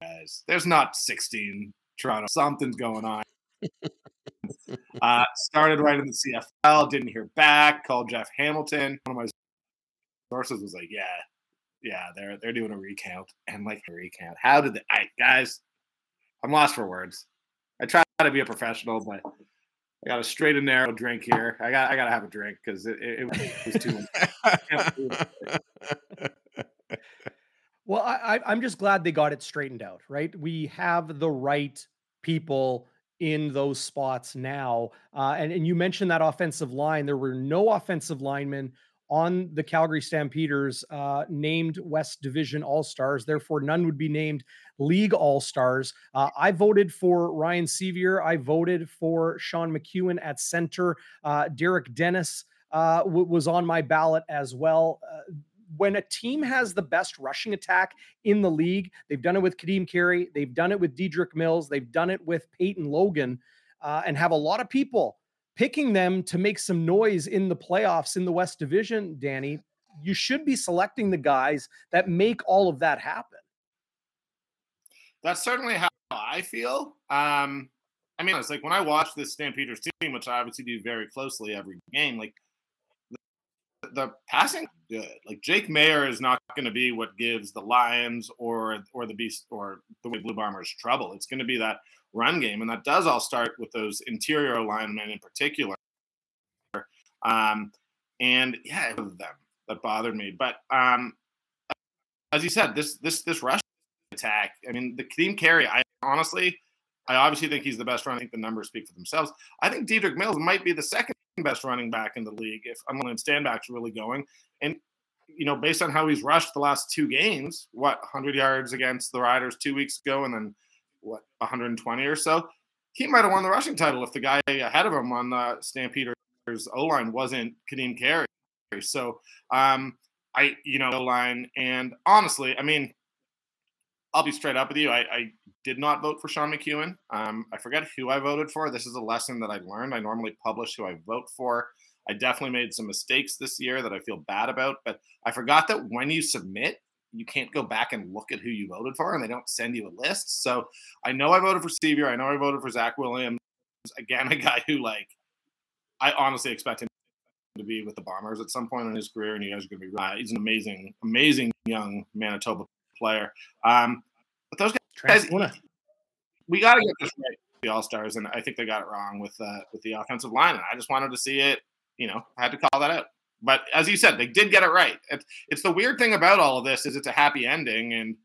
Speaker 4: guys." There's not 16 Toronto. Something's going on. <laughs> uh, started right in the CFL. Didn't hear back. Called Jeff Hamilton. One of my sources was like, "Yeah, yeah, they're they're doing a recount and like a recount. How did they? I guys, I'm lost for words. I try to be a professional, but I got a straight and narrow drink here. I got I got to have a drink because it, it, it, was too.
Speaker 1: well, I, I'm just glad they got it straightened out. Right, we have the right people in those spots now. Uh, and, and you mentioned that offensive line. There were no offensive linemen on the Calgary Stampeders uh, named West Division All Stars. Therefore, none would be named League All Stars. Uh, I voted for Ryan Sceviour. I voted for Sean McEwen at center. Uh, Derek Dennis uh, w- was on my ballot as well. Uh, when a team has the best rushing attack in the league, they've done it with Kadeem Carey, they've done it with Dedrick Mills, they've done it with Peyton Logan, uh, and have a lot of people picking them to make some noise in the playoffs in the West Division, Danny, you should be selecting the guys that make all of that happen.
Speaker 4: That's certainly how I feel. Um, I mean, it's like when I watch this Stampeders team, which I obviously do very closely every game, like the, the passing good. Like Jake Maier is not going to be what gives the Lions or or the Beast or the Blue Bombers trouble. It's going to be that run game, and that does all start with those interior linemen in particular. Um, and yeah, it was them that bothered me. But um, as you said, this this this rush attack. I mean, the Kadeem Carey. I honestly, I obviously think he's the best running. I think the numbers speak for themselves. I think Dedrick Mills might be the second best running back in the league if I'm going stand backs really going. And you know, based on how he's rushed the last two games, what 100 yards against the Riders two weeks ago, and then what 120 or so. He might have won the rushing title if the guy ahead of him on the Stampeders O line wasn't Kadeem Carey. So um, I, you know, O line, and honestly, I mean, I'll be straight up with you. I, I did not vote for Sean McEwen. Um, I forget who I voted for. This is a lesson that I learned. I normally publish who I vote for. I definitely made some mistakes this year that I feel bad about, but I forgot that when you submit, you can't go back and look at who you voted for and they don't send you a list. So I know I voted for Sceviour. I know I voted for Zach Williams. Again, <laughs> a guy who like I honestly expect him to be with the Bombers at some point in his career, and you guys are going to be right. He's an amazing, amazing young Manitoba player. Um, but those guys, we got to get this right. The All Stars, and I think they got it wrong with uh, with the offensive line. And I just wanted to see it. You know, I had to call that out. But as you said, they did get it right. It's, it's the weird thing about all of this is it's a happy ending, and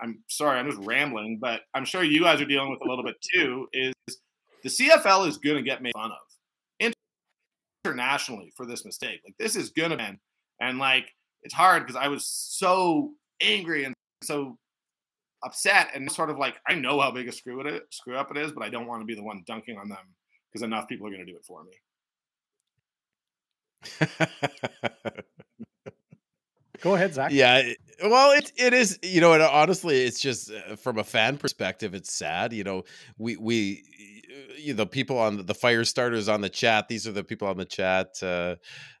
Speaker 4: I'm sorry, I'm just rambling, but I'm sure you guys are dealing with a little bit too. Is the CFL is going to get made fun of internationally for this mistake? Like this is going to be, and like it's hard because I was so angry and so upset and sort of like I know how big a screw it is, screw up it is, but I don't want to be the one dunking on them because enough people are going to do it for me.
Speaker 1: Go ahead, Zach.
Speaker 2: Yeah, well, it it is. You know, and honestly, it's just uh, from a fan perspective, it's sad. You know, we we you know people on the, the fire starters on the chat. These are the people on the chat. Uh,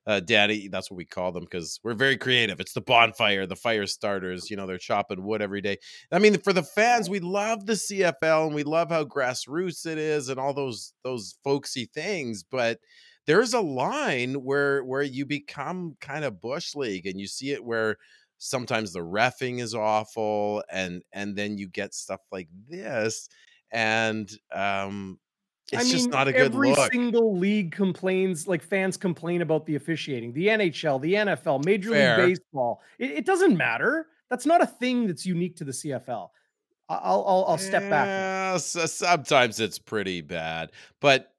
Speaker 2: uh, Daddy, that's what we call them because we're very creative. It's the bonfire, the fire starters. You know, they're chopping wood every day. I mean, for the fans, we love the CFL and we love how grassroots it is and all those those folksy things, but there's a line where where you become kind of bush league and you see it where sometimes the refing is awful and and then you get stuff like this and um it's I mean, just not a good
Speaker 1: every
Speaker 2: look.
Speaker 1: single league complains like fans complain about the officiating the nhl the nfl major Fair. league baseball it, it, doesn't matter that's not a thing that's unique to the cfl i'll i'll, I'll step yeah, back
Speaker 2: so sometimes it's pretty bad but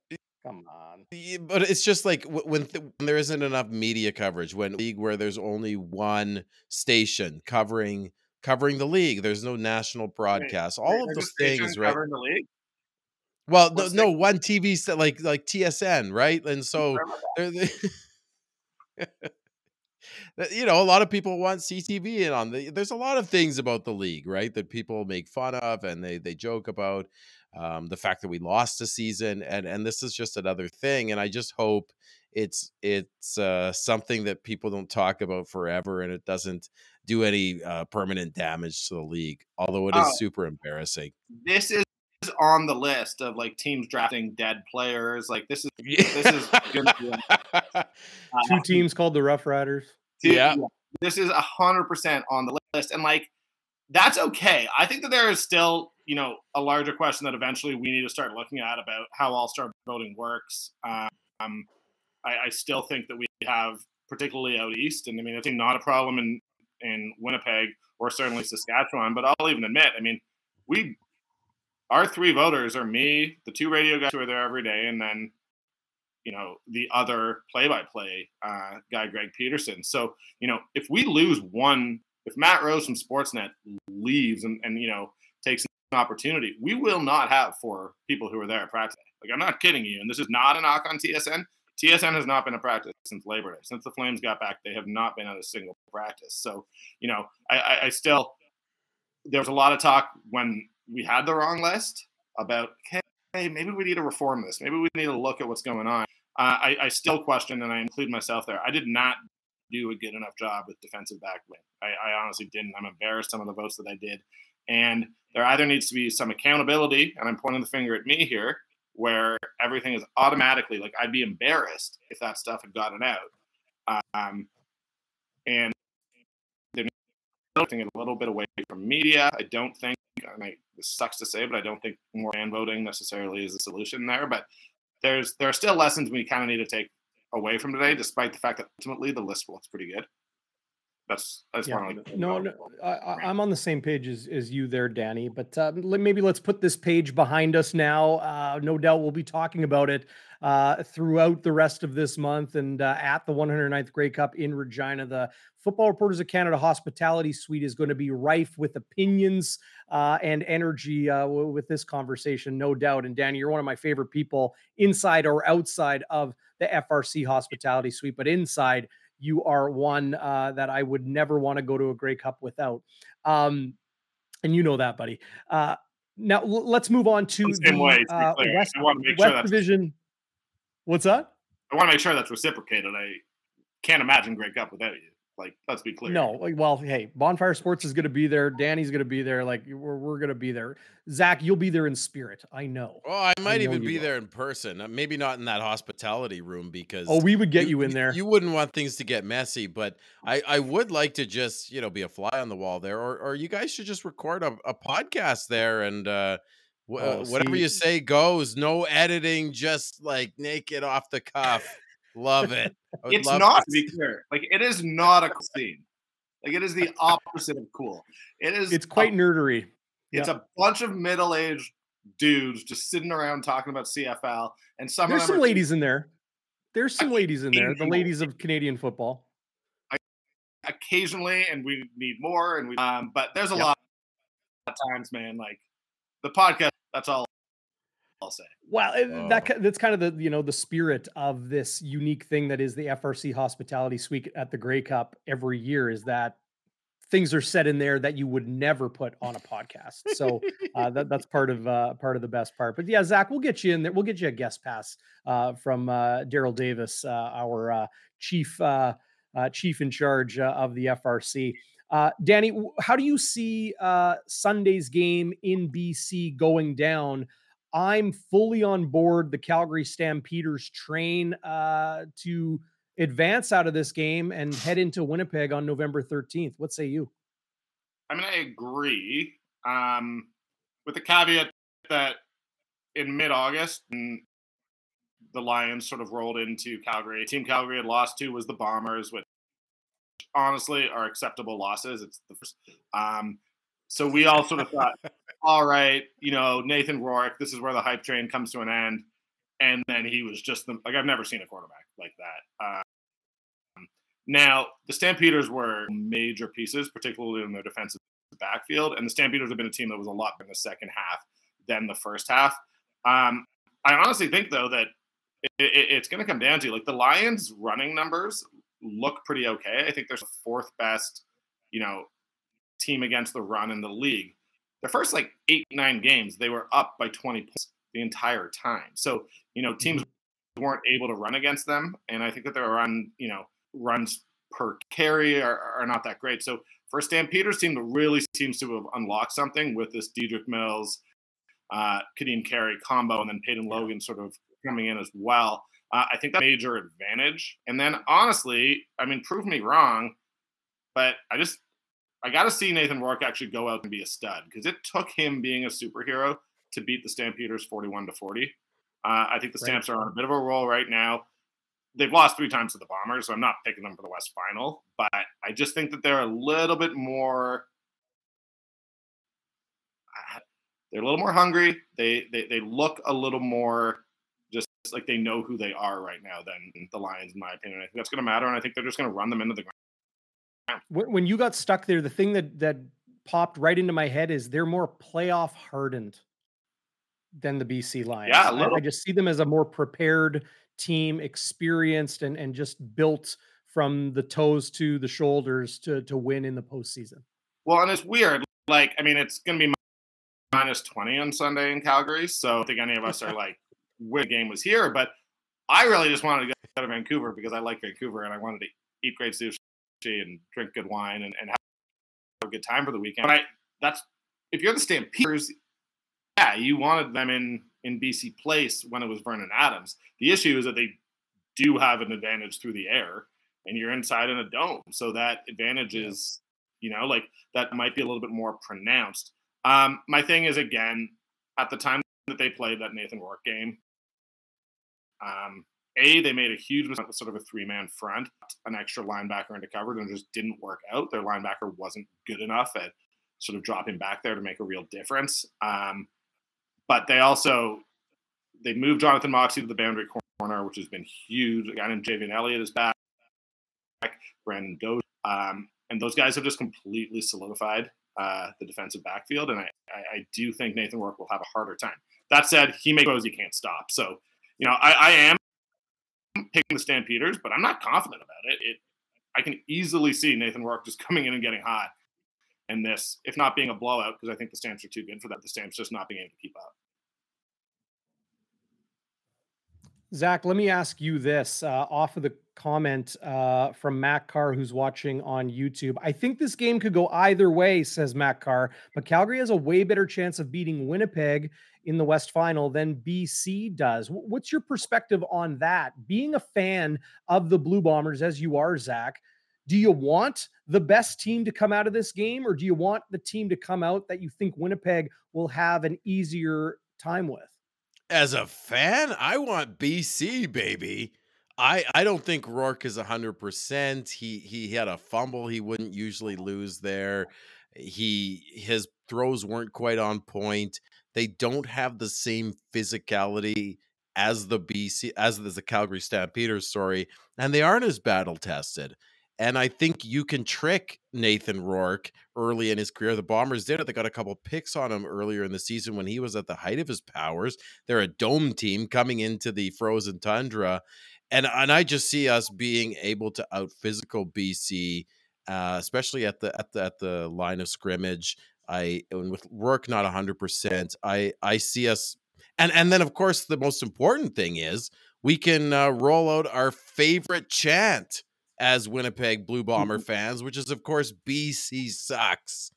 Speaker 1: Come on.
Speaker 2: But it's just like when, th- when there isn't enough media coverage, when league where there's only one station covering covering the league, there's no national broadcast. All of those things, right?
Speaker 4: Covering the league.
Speaker 2: Well, no, no, one TV set like like TSN, right? And so <laughs> you know, a lot of people want CTV in on the. There's a lot of things about the league, right, that people make fun of and they they joke about um, the fact that we lost a season, and and this is just another thing. And I just hope it's it's uh, something that people don't talk about forever, and it doesn't do any uh, permanent damage to the league. Although it is oh, super embarrassing.
Speaker 4: This is on the list of like teams drafting dead players. Like this is this is gonna be
Speaker 1: uh, <laughs> two teams called the Rough Riders.
Speaker 2: yeah. yeah.
Speaker 4: This is a hundred percent on the list, and like that's okay. I think that there is still you know, a larger question that eventually we need to start looking at about how All Star voting works. Um, I, I, still think that we have, particularly out east, and I mean, I think not a problem in in Winnipeg or certainly Saskatchewan, but I'll even admit, I mean, we our three voters are me, the two radio guys who are there every day, and then you know the other play-by-play uh, guy, Greg Peterson. So you know, if we lose one, if Matt Rose from Sportsnet leaves and and you know opportunity, we will not have four people who are there at practice. Like I'm not kidding you, and this is not a knock on TSN. TSN has not been a practice since Labor Day. Since the Flames got back, they have not been at a single practice. So, you know, I, I, still there was a lot of talk when we had the wrong list about hey, maybe we need to reform this. Maybe we need to look at what's going on. Uh, I, I still question, and I include myself there. I did not do a good enough job with defensive back win. I, I honestly didn't. I'm embarrassed some of the votes that I did. And there either needs to be some accountability, and I'm pointing the finger at me here, where everything is automatically like I'd be embarrassed if that stuff had gotten out. Um, and they're taking it a little bit away from media. I don't think, and I, this sucks to say, but I don't think more fan voting necessarily is the solution there. But there's there are still lessons we kind of need to take away from today, despite the fact that ultimately the list looks pretty good that's that's yeah.
Speaker 1: no, no I, am on the same page as, as you there, Danny. But uh, maybe let's put this page behind us now. Uh, no doubt we'll be talking about it uh, throughout the rest of this month and uh, at the 109th Grey Cup in Regina. The Football Reporters of Canada Hospitality Suite is going to be rife with opinions uh, and energy uh, with this conversation, no doubt. And Danny, you're one of my favorite people inside or outside of the FRC Hospitality Suite, but inside you are one uh, that I would never want to go to a Grey Cup without. Um, and you know that, buddy. Uh, now l- let's move on to the, the way, uh, West, West sure Division. What's that?
Speaker 4: I want to make sure that's reciprocated. I can't imagine Grey Cup without you. Like, let's be clear.
Speaker 1: No, like, well, hey, Bonfire Sports is going to be there. Danny's going to be there. Like, we're, we're going to be there. Zach, you'll be there in spirit. I know.
Speaker 2: Oh, I might I even be will. there in person. Uh, maybe not in that hospitality room because.
Speaker 1: Oh, we would get you, you in there.
Speaker 2: You wouldn't want things to get messy, but I, I would like to just, you know, be a fly on the wall there. Or, or you guys should just record a, a podcast there and, uh, oh, uh, whatever see. you say goes. No editing, just like naked off the cuff. Love it.
Speaker 4: It's not to be clear. Like it is not a cool scene. Like it is the opposite of cool. It is.
Speaker 1: It's quite a, nerdery.
Speaker 4: It's a bunch of middle-aged dudes just sitting around talking about CFL, and some.
Speaker 1: There's some ladies in there. There's some ladies in there. The ladies of Canadian football.
Speaker 4: I, occasionally, and we need more, and we. Um, but there's a yep. lot times, man. Like the podcast. That's all I'll say.
Speaker 1: Well, oh. that that's kind of the you know the spirit of this unique thing that is the FRC Hospitality Suite at the Grey Cup every year is that things are said in there that you would never put on a podcast. So uh, that, that's part of uh, part of the best part. But yeah, Zach, we'll get you in there. We'll get you a guest pass uh, from uh, Daryl Davis, uh, our uh, chief chief in charge of the FRC. Danny, how do you see Sunday's game in BC going down? I'm fully on board the Calgary Stampeders train uh, to advance out of this game and head into Winnipeg on November 13th. What say you?
Speaker 4: I mean, I agree. Um, with the caveat that in mid August, the Lions sort of rolled into Calgary. Team Calgary had lost to was the Bombers, which honestly are acceptable losses. It's the first. Um, so we all sort of thought, all right, you know, Nathan Rourke, this is where the hype train comes to an end. And then he was just the, like, I've never seen a quarterback like that. Um, now, the Stampeders were major pieces, particularly in their defensive backfield. And the Stampeders have been a team that was a lot better in the second half than the first half. Um, I honestly think, though, that it, it, it's going to come down to like the Lions' running numbers look pretty okay. I think there's a fourth best, you know, team against the run in the league. The first like eight, nine games, they were up by 20 points the entire time. So, you know, teams mm-hmm. weren't able to run against them. And I think that their run, you know, runs per carry are, are not that great. So for a Stampeders team that really seems to have unlocked something with this Dedrick Mills, uh, Kadeem Carey combo, and then Peyton Logan sort of coming in as well. Uh, I think that major advantage. And then honestly, I mean, prove me wrong, but I just I got to see Nathan Rourke actually go out and be a stud because it took him being a superhero to beat the Stampeders 41 to 40. Uh, I think the Stamps right. are on a bit of a roll right now. They've lost three times to the Bombers, so I'm not picking them for the West Final. But I just think that they're a little bit more. Uh, they're a little more hungry. They, they they look a little more just like they know who they are right now than the Lions, in my opinion. I think that's going to matter, and I think they're just going to run them into the ground
Speaker 1: when you got stuck there, the thing that that popped right into my head is they're more playoff hardened than the BC Lions.
Speaker 4: Yeah,
Speaker 1: I, I, just see them as a more prepared team, experienced and and just built from the toes to the shoulders to to win in the postseason.
Speaker 4: Well, and it's weird. Like, I mean, it's going to be minus twenty on Sunday in Calgary, so I don't think any of us are <laughs> like, "When the game was here," but I really just wanted to go to Vancouver because I like Vancouver and I wanted to eat great sushi and drink good wine and, and have a good time for the weekend. But I, that's if you're the Stampeders, yeah, you wanted them in in BC Place when it was Vernon Adams. The issue is that they do have an advantage through the air, and you're inside in a dome, so that advantage is, you know, like that might be a little bit more pronounced. Um, my thing is again, at the time that they played that Nathan Rourke game, um, a, they made a huge mistake with sort of a three man front, an extra linebacker into coverage, and just didn't work out. Their linebacker wasn't good enough at sort of dropping back there to make a real difference. Um, but they also they moved Jonathan Moxey to the boundary corner, which has been huge. A guy named Javien Elliott is back. Brandon Doge. Um, and those guys have just completely solidified uh, the defensive backfield. And I, I, I, do think Nathan Rourke will have a harder time. That said, he may he can't stop. So, you know, I, I am picking the Stampeders, but I'm not confident about it. It I can easily see Nathan Rourke just coming in and getting hot. And this, if not being a blowout, because I think the Stamps are too good for that, the Stamps just not being able to keep up.
Speaker 1: Zach, let me ask you this uh, off of the comment uh, from Matt Carr, who's watching on YouTube. I think this game could go either way, says Matt Carr, but Calgary has a way better chance of beating Winnipeg in the West Final than BC does. What's your perspective on that? Being a fan of the Blue Bombers, as you are, Zach, do you want the best team to come out of this game, or do you want the team to come out that you think Winnipeg will have an easier time with?
Speaker 2: as a fan, I want BC, baby. I, I don't think Rourke is 100%. He he had a fumble he wouldn't usually lose there. He his throws weren't quite on point. They don't have the same physicality as the BC as the Calgary Stampeders, sorry, and they aren't as battle tested. And I think you can trick Nathan Rourke early in his career. The Bombers did it. They got a couple picks on him earlier in the season when he was at the height of his powers. They're a dome team coming into the frozen tundra. And, and I just see us being able to out physical BC, uh, especially at the at the at the line of scrimmage. I and with Rourke not hundred percent, I I see us and and then of course the most important thing is we can uh, roll out our favorite chant as Winnipeg Blue Bomber mm-hmm. fans, which is of course BC sucks.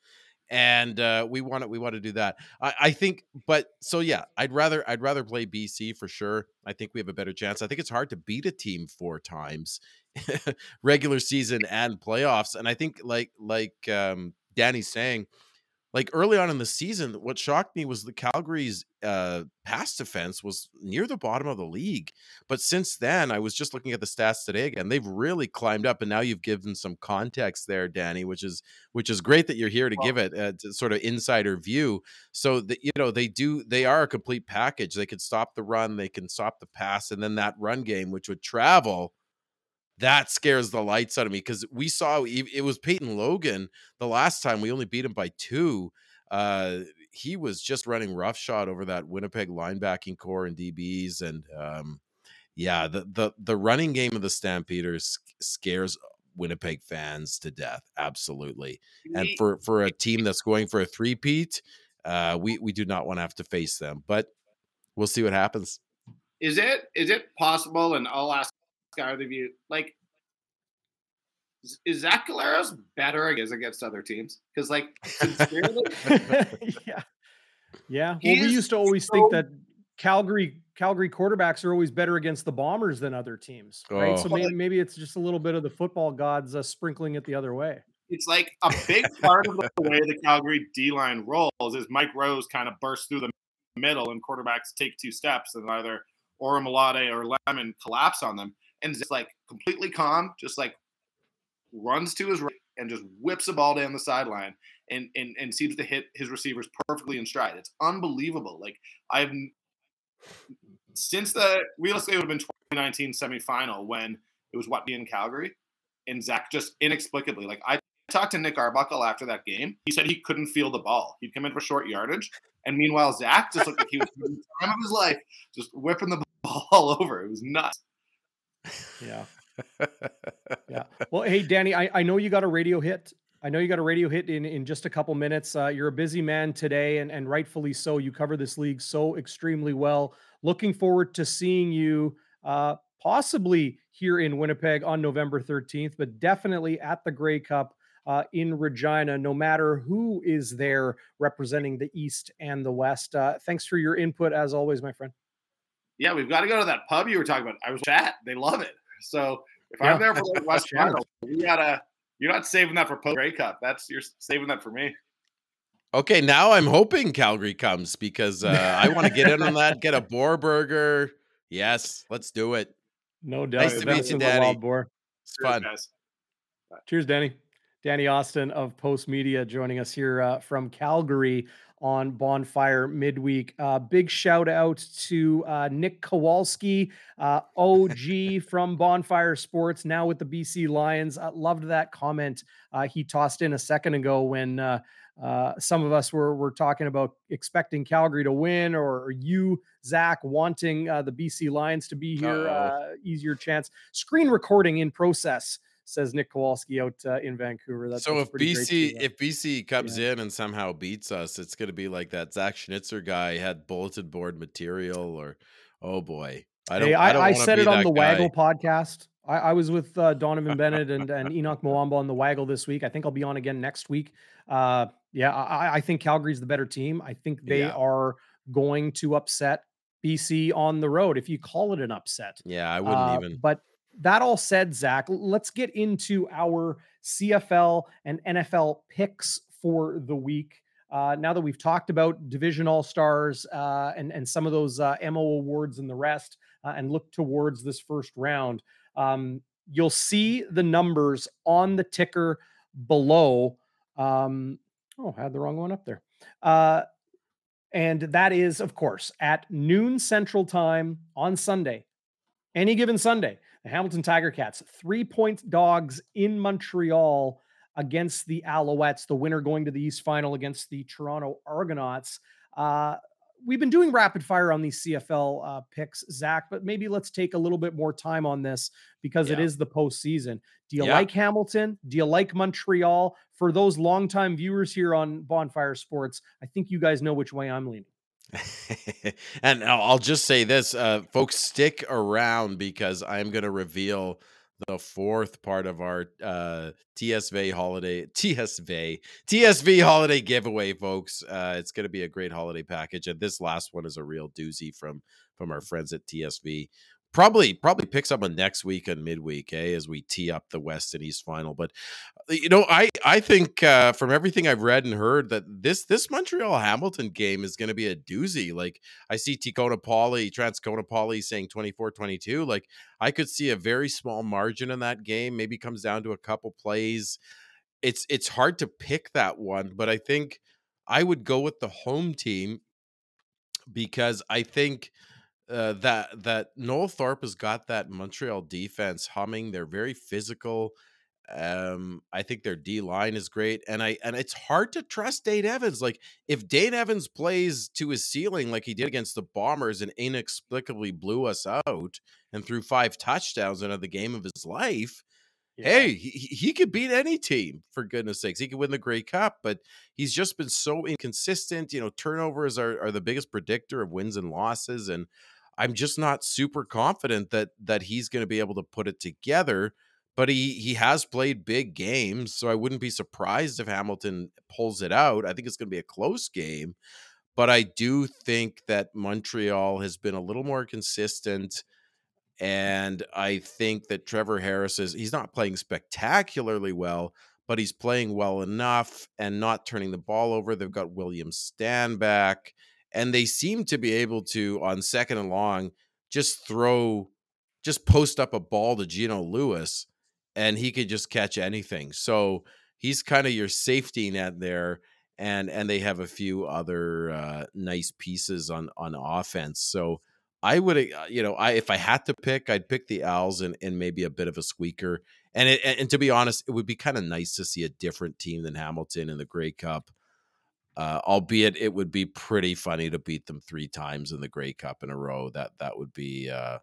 Speaker 2: And uh, we want to we want to do that. I, I think, but so yeah, I'd rather I'd rather play BC for sure. I think we have a better chance. I think it's hard to beat a team four times, <laughs> regular season and playoffs. And I think like like um, Danny's saying, like early on in the season, what shocked me was the Calgary's uh, pass defense was near the bottom of the league. But since then, I was just looking at the stats today again. They've really climbed up, and now you've given some context there, Danny, which is which is great that you're here to give it a uh, sort of insider view. So that you know they do they are a complete package. They can stop the run, they can stop the pass, and then that run game, which would travel that scares the lights out of me because we saw it was Peyton Logan the last time we only beat him by two. Uh, he was just running roughshod over that Winnipeg linebacking core and DBs, and um, yeah, the the the running game of the Stampeders scares Winnipeg fans to death, absolutely. And for for a team that's going for a three-peat, uh, we we do not want to have to face them, but we'll see what happens.
Speaker 4: Is it is it possible? And I'll ask Sky of view. Like, is Zach Collaros better against other teams? Because, like, <laughs>
Speaker 1: yeah, yeah. Well, we used to always so... think that Calgary Calgary quarterbacks are always better against the Bombers than other teams, right? Oh. So maybe maybe it's just a little bit of the football gods uh, sprinkling it the other way.
Speaker 4: It's like a big part of the way the Calgary D line rolls is Mike Rose kind of bursts through the middle and quarterbacks take two steps and either Orimolade or Lemon collapse on them and just like completely calm, just like runs to his right and just whips a ball down the sideline and, and and seems to hit his receivers perfectly in stride. It's unbelievable. Like I've since the realistically it would have been 2019 semifinal when it was what in Calgary and Zach just inexplicably like I talked to Nick Arbuckle after that game. He said he couldn't feel the ball. He'd come in for short yardage, and meanwhile Zach just looked like he was <laughs> having the time of his life, just whipping the <laughs> ball all over. It was nuts.
Speaker 1: Yeah. <laughs> yeah. Well, hey, Danny, I, I know you got a radio hit. I know you got a radio hit in, in just a couple minutes. Uh, you're a busy man today, and, and rightfully so. You cover this league so extremely well. Looking forward to seeing you uh, possibly here in Winnipeg on November 13th, but definitely at the Grey Cup uh, in Regina, no matter who is there representing the East and the West. Uh, thanks for your input, as always, my friend
Speaker 4: yeah, we've got to go to that pub you were talking about. I was chat. They love it. So if yeah. I'm there for the West Final, you gotta you're not saving that for post Grey Cup. That's you're saving that for me.
Speaker 2: Okay, now I'm hoping Calgary comes because uh, I want to get in on that. Get a <laughs> boar burger. Yes, let's do it.
Speaker 1: No doubt. Nice to meet you, Danny. Boar.
Speaker 2: It's Cheers, fun. Guys.
Speaker 1: Cheers, Danny. Danny Austin of Postmedia joining us here uh, from Calgary on Bonfire midweek. Uh, big shout out to uh, Nick Kowalski, uh, OG <laughs> from Bonfire Sports, now with the BC Lions. I loved that comment uh, he tossed in a second ago when uh, uh, some of us were, were talking about expecting Calgary to win, or, or you, Zach, wanting the BC Lions to be here. easier chance. Screen recording in process says Nick Kowalski out uh, in Vancouver.
Speaker 2: That's so if BC if BC comes yeah. in and somehow beats us, it's going to be like that Zach Schnitzer guy had bulletin board material, or oh boy,
Speaker 1: I don't. Hey, I, I, I said it on the guy. Waggle podcast. I, I was with uh, Donovan Bennett and, <laughs> and Enoch Mwamba on the Waggle this week. I think I'll be on again next week. Uh, yeah, I, I think Calgary's the better team. I think they yeah. are going to upset BC on the road, if you call it an upset.
Speaker 2: Yeah, I wouldn't uh, even.
Speaker 1: But that all said, Zach, let's get into our CFL and NFL picks for the week. Uh, now that we've talked about division all stars uh, and and some of those uh, MO awards and the rest, uh, and look towards this first round, um, you'll see the numbers on the ticker below. Um, oh, I had the wrong one up there. Uh, and that is, of course, at noon Central Time on Sunday, any given Sunday. The Hamilton Tiger Cats, three point dogs in Montreal against the Alouettes, the winner going to the East Final against the Toronto Argonauts. Uh, we've been doing rapid fire on these CFL uh, picks, Zach, but maybe let's take a little bit more time on this because yeah. it is the postseason. Do you yeah. like Hamilton? Do you like Montreal? For those longtime viewers here on Bonfire Sports, I think you guys know which way I'm leaning. <laughs>
Speaker 2: and I'll just say this, uh, folks, stick around because I'm going to reveal the fourth part of our uh, TSV holiday TSV TSV holiday giveaway, folks. Uh, it's going to be a great holiday package, and this last one is a real doozy from from our friends at TSV probably probably picks up on next week and midweek eh, as we tee up the west and east final but uh, you know i i think uh, from everything i've read and heard that this this montreal hamilton game is going to be a doozy like i see Ticona Pauly Transcona Pauly saying 24-22 like i could see a very small margin in that game maybe comes down to a couple plays. It's it's hard to pick that one but i think i would go with the home team because i think uh, that that Noel Thorpe has got that Montreal defense humming. They're very physical. Um, I think their D line is great, and I and it's hard to trust Dane Evans. Like if Dane Evans plays to his ceiling like he did against the Bombers and inexplicably blew us out and threw five touchdowns into the game of his life, yeah. hey, he, he could beat any team for goodness sakes. He could win the Grey Cup, but he's just been so inconsistent. You know, turnovers are are the biggest predictor of wins and losses, and I'm just not super confident that that he's going to be able to put it together. But he he has played big games, so I wouldn't be surprised if Hamilton pulls it out. I think it's going to be a close game, but I do think that Montreal has been a little more consistent. And I think that Trevor Harris is he's not playing spectacularly well, but he's playing well enough and not turning the ball over. They've got William Stanback and they seem to be able to on second and long just throw just post up a ball to Geno Lewis and he could just catch anything. So he's kind of your safety net there and and they have a few other uh, nice pieces on on offense. So I would uh, you know, I if I had to pick, I'd pick the Owls and and maybe a bit of a squeaker. And it, and to be honest, it would be kind of nice to see a different team than Hamilton in the Grey Cup uh, albeit it would be pretty funny to beat them three times in the Grey Cup in a row. That that would be uh,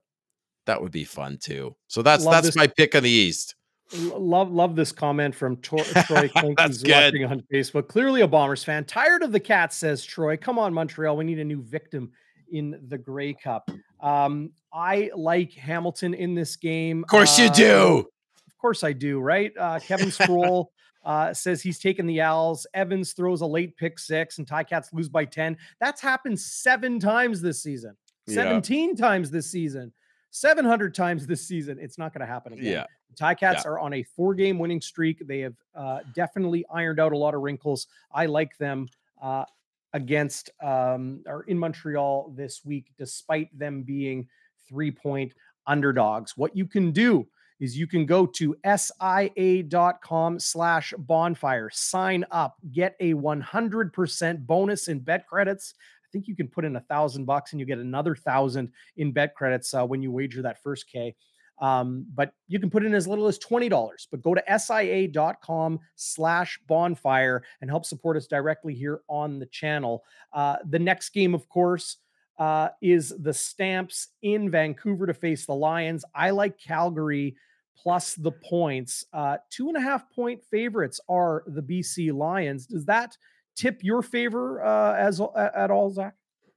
Speaker 2: that would be fun too. So that's love that's this. my pick on the East.
Speaker 1: Love love this comment from Tor- Troy <laughs> Who's watching on Facebook. Clearly a Bombers fan. Tired of the Cats, says Troy. Come on, Montreal. We need a new victim in the Grey Cup. Um, I like Hamilton in this game.
Speaker 2: Of course uh, you do.
Speaker 1: Of course I do. Right, uh, Kevin <laughs> Sproul uh, says he's taken the Owls. Evans throws a late pick six, and Ticats lose by 10. That's happened seven times this season, 17 yeah. times this season, 700 times this season. It's not going to happen again. Yeah. The Ticats yeah. are on a four game winning streak. They have uh, definitely ironed out a lot of wrinkles. I like them. Uh, against um, or in Montreal this week, despite them being three point underdogs. What you can do is you can go to sia.com slash bonfire, sign up, get a 100% bonus in bet credits. I think you can put in a thousand bucks and you get another thousand in bet credits uh, when you wager that first K. Um, but you can put in as little as $20. But go to sia.com slash bonfire and help support us directly here on the channel. Uh, the next game, of course, uh, is the Stamps in Vancouver to face the Lions. I like Calgary plus the points. Uh, two and a half point favorites are the BC Lions. Does that tip your favor uh, as at all, Zach?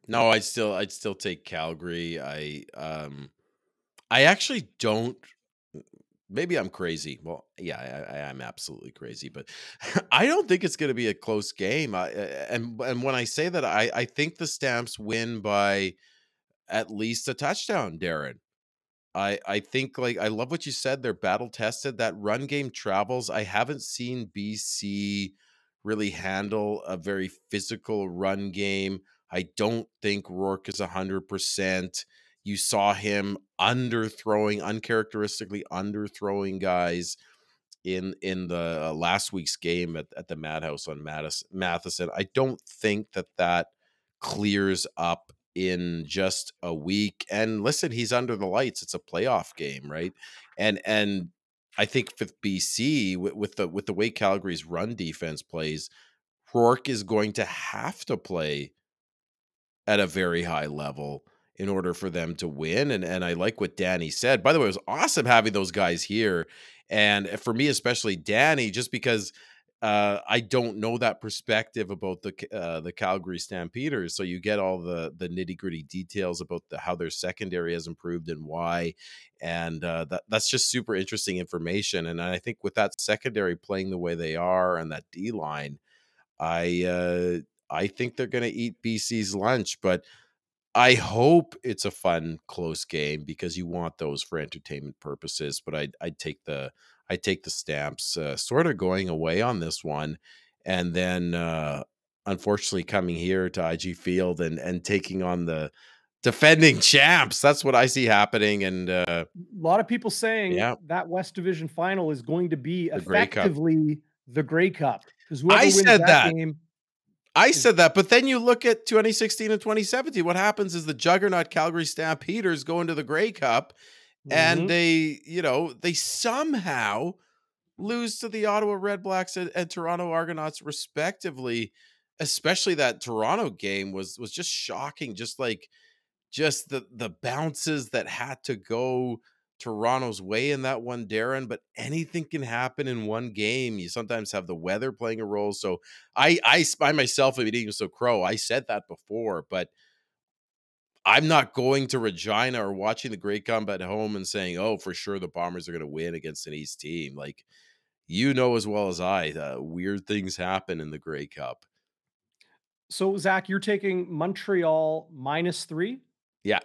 Speaker 2: No, I'd still I'd still take Calgary. I um I actually don't maybe I'm crazy. Well, yeah, I, I, am absolutely crazy, but <laughs> I don't think it's going to be a close game. I, and and when I say that, I I think the Stamps win by at least a touchdown, Darren. I I think like I love what you said. They're battle tested. That run game travels. I haven't seen BC really handle a very physical run game. I don't think Rourke is hundred percent. You saw him underthrowing, uncharacteristically underthrowing guys in in the uh, last week's game at, at the Madhouse on Mattis, Matheson. I don't think that that clears up in just a week. And listen, he's under the lights. It's a playoff game, right? And and I think with BC with, with the with the way Calgary's run defense plays, Rourke is going to have to play at a very high level in order for them to win. And and I like what Danny said. By the way, it was awesome having those guys here. And eh, for me, especially Danny, just because uh, I don't know that perspective about the uh, the Calgary Stampeders. So you get all the the nitty gritty details about the, how their secondary has improved and why, and uh, that that's just super interesting information. And I think with that secondary playing the way they are and that D line, I uh, I think they're going to eat BC's lunch. But I hope it's a fun close game because you want those for entertainment purposes. But I I'd take the I take the stamps, uh, sort of going away on this one, and then uh, unfortunately coming here to IG Field and and taking on the defending <laughs> champs. That's what I see happening. And uh, a
Speaker 1: lot of people saying yeah. that West Division final is going to be the effectively Grey the Grey Cup
Speaker 2: because I said that, that. game. I said that, but then you look at 2016 and 2017. What happens is the juggernaut Calgary Stampeders go into the Grey Cup Mm-hmm. And they, you know, they somehow lose to the Ottawa Redblacks and, and Toronto Argonauts respectively. Especially that Toronto game was was just shocking. Just like just the the bounces that had to go Toronto's way in that one, Darren. But anything can happen in one game. You sometimes have the weather playing a role. So I I by myself I'm eating so crow. I said that before, but I'm not going to Regina or watching the Grey Cup at home and saying, "Oh, for sure the Bombers are going to win against an East team." Like you know as well as I, uh, weird things happen in the Grey Cup.
Speaker 1: So Zach, you're taking Montreal minus three.
Speaker 2: Yeah.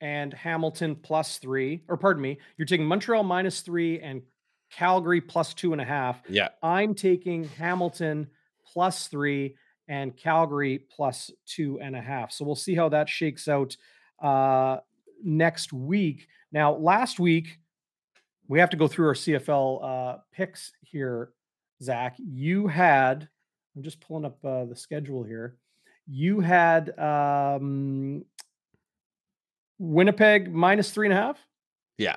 Speaker 1: And Hamilton plus three, or pardon me, you're taking Montreal minus three and Calgary plus two and a half.
Speaker 2: Yeah.
Speaker 1: I'm taking Hamilton plus three and Calgary plus two and a half. So we'll see how that shakes out uh, next week. Now, last week, we have to go through our CFL uh, picks here, Zach. You had, I'm just pulling up uh, the schedule here. You had um, Winnipeg minus three and a half.
Speaker 2: Yeah.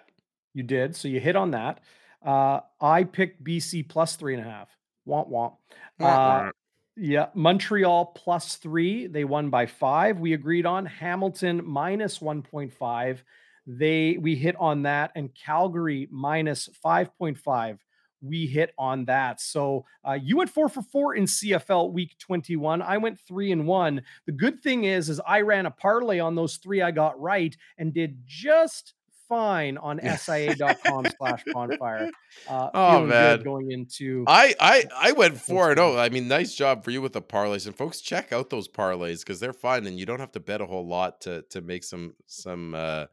Speaker 1: You did. So you hit on that. Uh, I picked BC plus three and a half. Womp womp. Uh, yeah, Montreal plus three. They won by five. We agreed on Hamilton minus 1.5. They we hit on that, and Calgary minus 5.5. We hit on that. So uh, you went four for four in CFL week 21. I went three and one. The good thing is, is I ran a parlay on those three I got right and did just fine on sia.com <laughs> slash bonfire. Uh,
Speaker 2: oh man,
Speaker 1: going into
Speaker 2: I I I went four and oh. I mean, nice job for you with the parlays, and folks, check out those parlays because they're fun, and you don't have to bet a whole lot to to make some some uh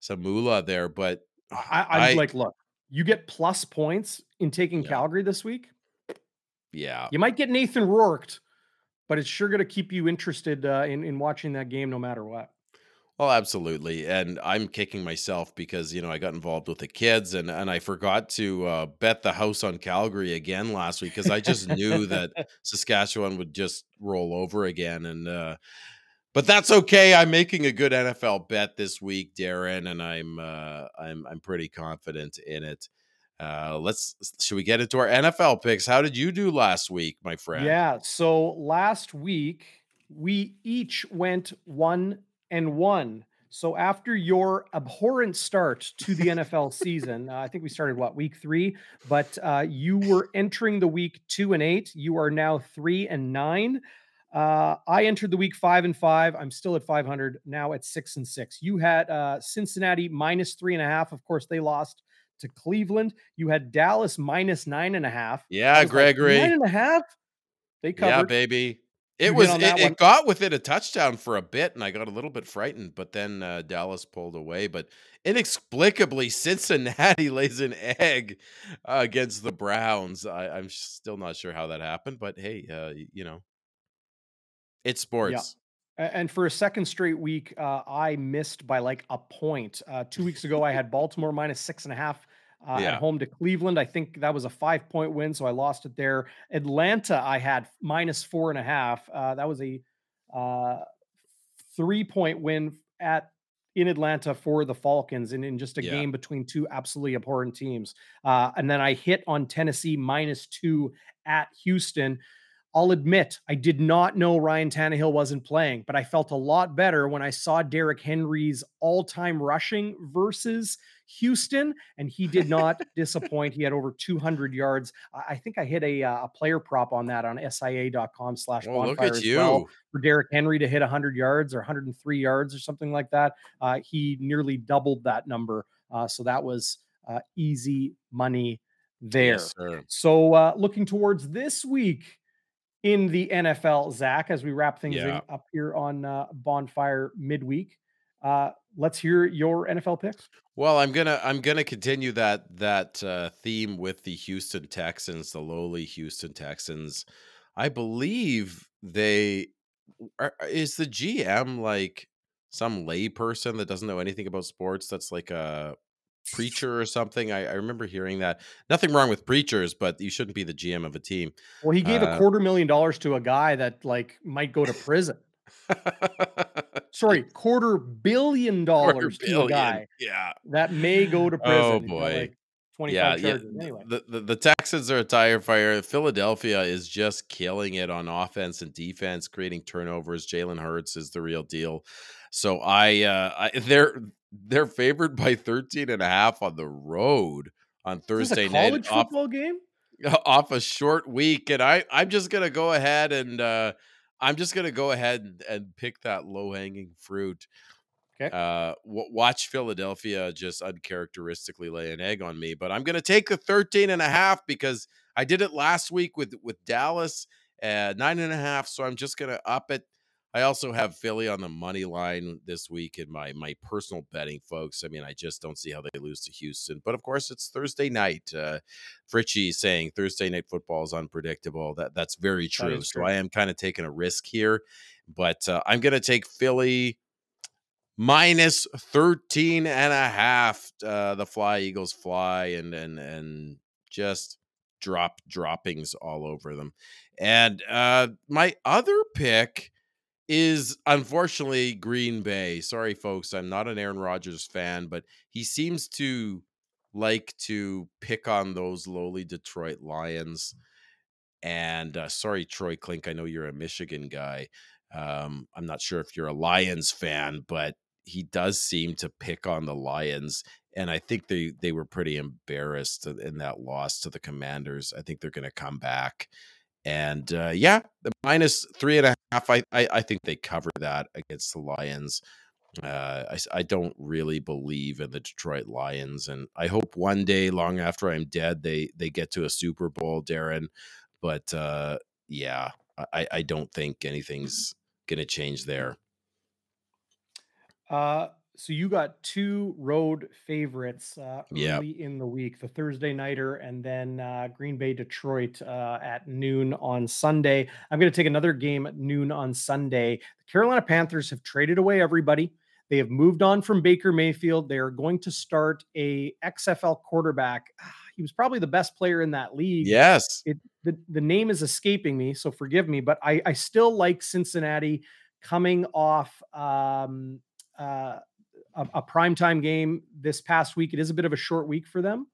Speaker 2: some moolah there. But
Speaker 1: I, I, I like look, you get plus points in taking yeah. Calgary this week.
Speaker 2: Yeah,
Speaker 1: you might get Nathan Rourke, but it's sure going to keep you interested uh, in in watching that game no matter what.
Speaker 2: Oh, absolutely. And I'm kicking myself because, you know, I got involved with the kids and, and I forgot to uh, bet the house on Calgary again last week because I just knew that <laughs> Saskatchewan would just roll over again. And, uh, but that's okay. I'm making a good NFL bet this week, Darren, and I'm, uh, I'm, I'm pretty confident in it. Uh, let's, should we get into our NFL picks? How did you do last week, my friend?
Speaker 1: Yeah. So last week, we each went one and one. So after your abhorrent start to the NFL season, uh, I think we started what week three, but uh, you were entering the week two and eight. You are now three and nine. Uh, I entered the week five and five. I'm still at 500 now at six and six. You had uh, Cincinnati minus three and a half. Of course, they lost to Cleveland. You had Dallas minus nine and a half.
Speaker 2: Yeah, Gregory.
Speaker 1: Like nine and a half. They covered.
Speaker 2: Yeah, baby. It was it, it, got within a touchdown for a bit, and I got a little bit frightened. But then uh, Dallas pulled away. But inexplicably, Cincinnati <laughs> lays an egg uh, against the Browns. I, am still not sure how that happened, but hey, uh, you know, it's sports.
Speaker 1: Yeah. And for a second straight week, uh, I missed by like a point. Uh, two weeks ago, I had Baltimore minus six and a half uh, yeah. at home to Cleveland. I think that was a five point win, so I lost it there. Atlanta, I had minus four and a half. Uh, that was a uh, three point win at in Atlanta for the Falcons and in just a yeah. game between two absolutely abhorrent teams. Uh, and then I hit on Tennessee minus two at Houston. I'll admit I did not know Ryan Tannehill wasn't playing, but I felt a lot better when I saw Derrick Henry's all-time rushing versus Houston, and he did not <laughs> disappoint. He had over 200 yards. I think I hit a, uh, a player prop on that on SIA.com slash bonfire as you. well for Derrick Henry to hit 100 yards or 103 yards or something like that. Uh, he nearly doubled that number. Uh, so that was uh, easy money there. Yes, so uh, looking towards this week, in the NFL, Zach, as we wrap things yeah. up here on uh, Bonfire midweek. Uh, let's hear your NFL picks.
Speaker 2: Well, I'm gonna I'm gonna continue that that uh, theme with the Houston Texans, the lowly Houston Texans. I believe they are, is the GM like some layperson that doesn't know anything about sports. That's like a preacher or something. I, I, remember hearing that. Nothing wrong with preachers, but you shouldn't be the GM of a team.
Speaker 1: Well, he gave uh, a quarter million dollars to a guy that like might go to prison. Sorry, <laughs> quarter billion dollars quarter to a guy.
Speaker 2: Yeah,
Speaker 1: that may go to oh, prison. Oh boy. like, 25 yeah, yeah.
Speaker 2: Anyway. The, the, the Texans are a tire fire. Philadelphia is just killing it on offense and defense, creating turnovers. Jalen Hurts is the real deal. So I, uh, I they're they're favored by 13 and a half on the road on Thursday
Speaker 1: night. College football off, game? <laughs>
Speaker 2: Off a short week. And I, I'm just gonna go ahead and uh I'm just gonna go ahead and, and pick that low hanging fruit. Okay. Uh, w- watch Philadelphia just uncharacteristically lay an egg on me, but I'm gonna take the 13 and a half because I did it last week with with Dallas at nine and a half. So I'm just gonna up it I also have Philly on the money line this week in my my personal betting, folks. I mean, I just don't see how they lose to Houston. But of course, it's Thursday night. Uh, Fritchie saying Thursday night football is unpredictable. That that's very true. That so I am kind of taking a risk here, but uh, I'm going to take Philly minus 13 and a half. Uh, the Fly Eagles fly and and and just drop droppings all over them. And uh, my other pick is unfortunately Green Bay. Sorry, folks. I'm not an Aaron Rodgers fan, but he seems to like to pick on those lowly Detroit Lions. And uh, sorry, Troy Clink. I know you're a Michigan guy. Um, I'm not sure if you're a Lions fan, but he does seem to pick on the Lions. And I think they they were pretty embarrassed in that loss to the Commanders. I think they're going to come back and uh, yeah, the minus three and a half. I, I, I think they cover that against the Lions. Uh, I, I don't really believe in the Detroit Lions, and I hope one day, long after I'm dead, they they get to a Super Bowl, Darren. But uh, yeah, I, I don't think anything's gonna change there.
Speaker 1: Uh, so you got two road favorites uh, early yep. in the week, the Thursday nighter, and then uh, Green Bay Detroit uh, at noon on Sunday. I'm going to take another game at noon on Sunday. The Carolina Panthers have traded away everybody. They have moved on from Baker Mayfield. They are going to start a XFL quarterback. He was probably the best player in that league.
Speaker 2: Yes.
Speaker 1: It, the, the name is escaping me, so forgive me, but I, I still like Cincinnati coming off um, uh, a, a primetime game this past week. It is a bit of a short week for them,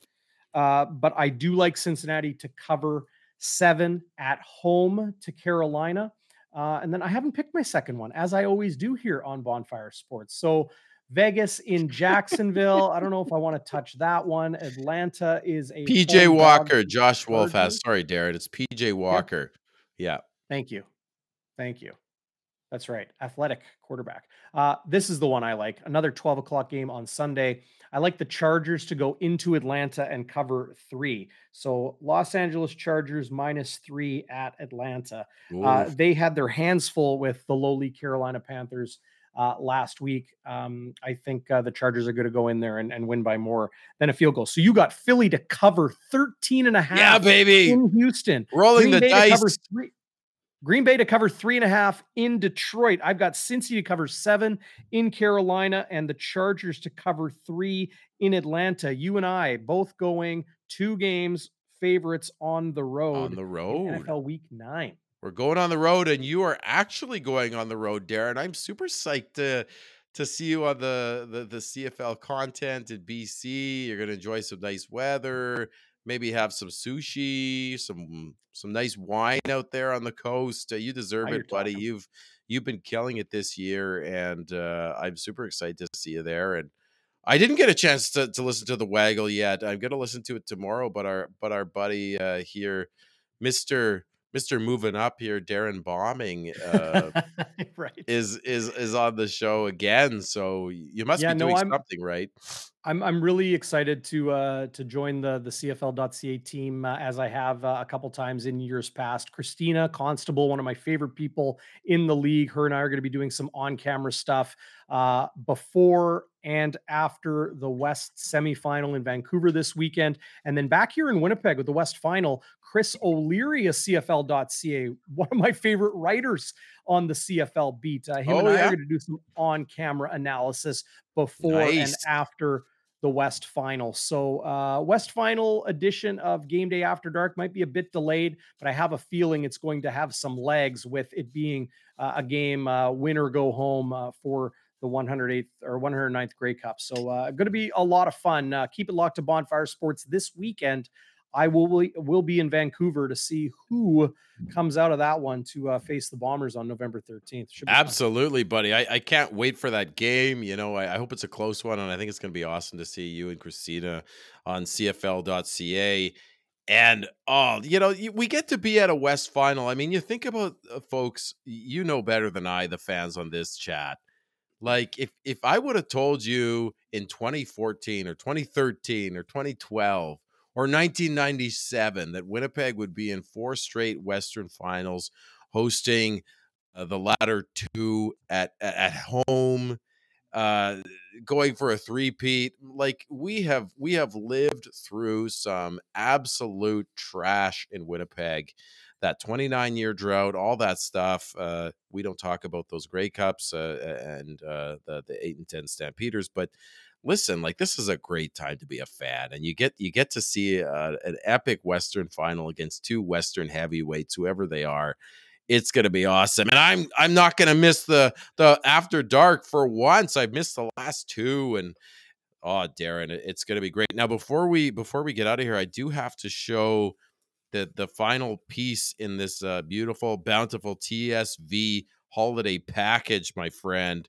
Speaker 1: uh, but I do like Cincinnati to cover seven at home to Carolina. Uh, and then I haven't picked my second one, as I always do here on Bonfire Sports. So Vegas in <laughs> Jacksonville. I don't know if I want to touch that one. Atlanta is a
Speaker 2: PJ Walker. Josh Wolf has. Sorry, Darren. It's PJ Walker. Yeah. yeah.
Speaker 1: Thank you. Thank you. That's right. Athletic quarterback. Uh, this is the one I like. Another 12 o'clock game on Sunday. I like the Chargers to go into Atlanta and cover three. So Los Angeles Chargers minus three at Atlanta. Uh, they had their hands full with the lowly Carolina Panthers uh, last week. Um, I think uh, the Chargers are going to go in there and, and, win by more than a field goal. So you got Philly to cover 13 and a half
Speaker 2: yeah, baby.
Speaker 1: in Houston.
Speaker 2: Rolling Green the Bay dice.
Speaker 1: Green Bay to cover three and a half in Detroit. I've got Cincy to cover seven in Carolina and the Chargers to cover three in Atlanta. You and I both going two games favorites on the road.
Speaker 2: On the road.
Speaker 1: NFL week nine.
Speaker 2: we're going on the road, and you are actually going on the road, Darren. I'm super psyched to to see you on the the, the CFL content in BC. You're gonna enjoy some nice weather, maybe have some sushi, some some nice wine out there on the coast. Uh, you deserve it, buddy. Talking. You've you've been killing it this year, and uh, I'm super excited to see you there. And I didn't get a chance to, to listen to the Waggle yet. I'm gonna listen to it tomorrow. But our but our buddy uh, here, Mister Mister moving up here, Darren Bombing, uh, <laughs> right, is is is on the show again. So you must yeah, be doing no, something right.
Speaker 1: I'm I'm really excited to uh, to join the the CFL.ca team uh, as I have uh, a couple times in years past. Christina Constable, one of my favorite people in the league. Her and I are going to be doing some on camera stuff uh, before and after the West semifinal in Vancouver this weekend, and then back here in Winnipeg with the West final. Chris O'Leary of CFL.ca, one of my favorite writers on the CFL beat. Uh, him oh, and I yeah. are going to do some on camera analysis before nice. and after the West Final. So, uh, West Final edition of Game Day After Dark might be a bit delayed, but I have a feeling it's going to have some legs with it being uh, a game uh, win or go home uh, for the 108th or 109th Grey Cup. So, uh, going to be a lot of fun. Uh, keep it locked to Bonfire Sports this weekend I will will be in Vancouver to see who comes out of that one to uh, face the Bombers on November 13th.
Speaker 2: Absolutely, fun. buddy. I, I can't wait for that game. You know, I, I hope it's a close one, and I think it's going to be awesome to see you and Christina on CFL.ca. And oh, you know, we get to be at a West final. I mean, you think about uh, folks, you know better than I, the fans on this chat. Like if if I would have told you in 2014 or 2013 or 2012 or 1997 that Winnipeg would be in four straight Western finals, hosting uh, the latter two at at home, uh, going for a three-peat. Like we have we have lived through some absolute trash in Winnipeg. That 29 year drought, all that stuff. Uh, we don't talk about those Grey Cups uh, and uh, the the eight and ten Stampeders, but listen, like this is a great time to be a fan, and you get you get to see uh, an epic Western final against two Western heavyweights, whoever they are. It's gonna be awesome, and I'm I'm not gonna miss the the after dark for once. I've missed the last two, and oh, Darren, it's gonna be great. Now, before we before we get out of here, I do have to show the the final piece in this uh, beautiful, bountiful TSV holiday package, my friend,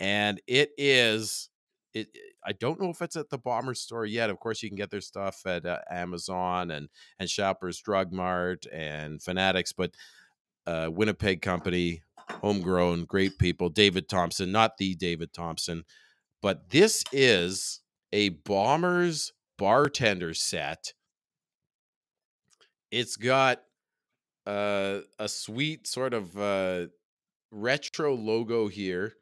Speaker 2: and it is it, I don't know if it's at the Bomber store yet. Of course, you can get their stuff at uh, Amazon and and Shoppers Drug Mart and Fanatics, but uh, Winnipeg company, homegrown, great people. David Thompson, not the David Thompson, but this is a Bombers bartender set. It's got uh, a sweet sort of uh, retro logo here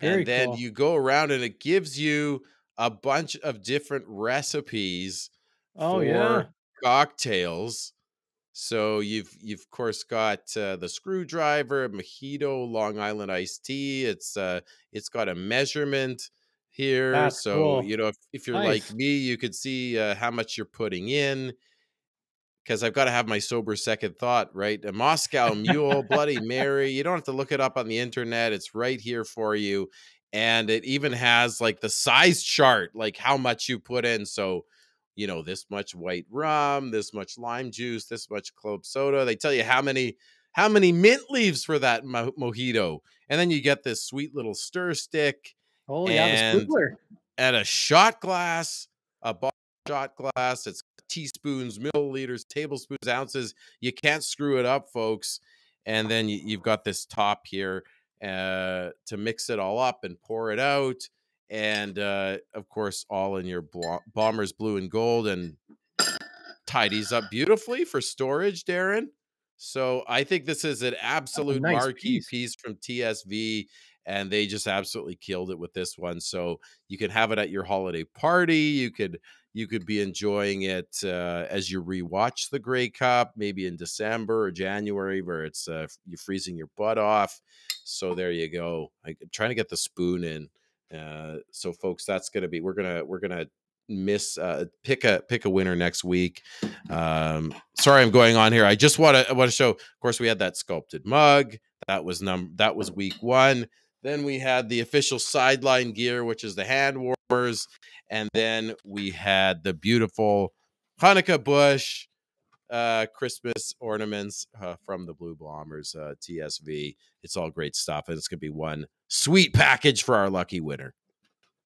Speaker 2: very and then cool. you go around and it gives you a bunch of different recipes oh, for yeah. cocktails. So you've you've of course got uh, the screwdriver, mojito, Long Island iced tea. It's uh it's got a measurement here. That's so cool. you know if, if you're nice. like me, you could see uh, how much you're putting in because I've got to have my sober second thought, right? A Moscow Mule, Bloody Mary. You don't have to look it up on the internet. It's right here for you. And it even has like the size chart, like how much you put in. So, you know, this much white rum, this much lime juice, this much club soda. They tell you how many how many mint leaves for that mo- mojito. And then you get this sweet little stir stick.
Speaker 1: Oh, yeah, the
Speaker 2: And a shot glass, a shot glass. It's teaspoons, milliliters, tablespoons, ounces. You can't screw it up, folks. And then you, have got this top here uh, to mix it all up and pour it out. And uh, of course, all in your Bombers blue and gold and tidies up beautifully for storage, Darren. So I think this is an absolute nice marquee piece. piece from TSV and they just absolutely killed it with this one. So you can have it at your holiday party. You could you could be enjoying it uh, as you rewatch the Grey Cup, maybe in December or January, where it's uh, you're freezing your butt off. So there you go. I'm trying to get the spoon in. Uh, so folks, that's gonna be we're gonna we're gonna miss uh, pick a pick a winner next week. Um, sorry, I'm going on here. I just want to want to show. Of course, we had that sculpted mug. That was num that was week one. Then we had the official sideline gear, which is the hand warmers, and then we had the beautiful Hanukkah bush uh, Christmas ornaments uh, from the Blue Bombers uh, TSV. It's all great stuff, and it's gonna be one sweet package for our lucky winner.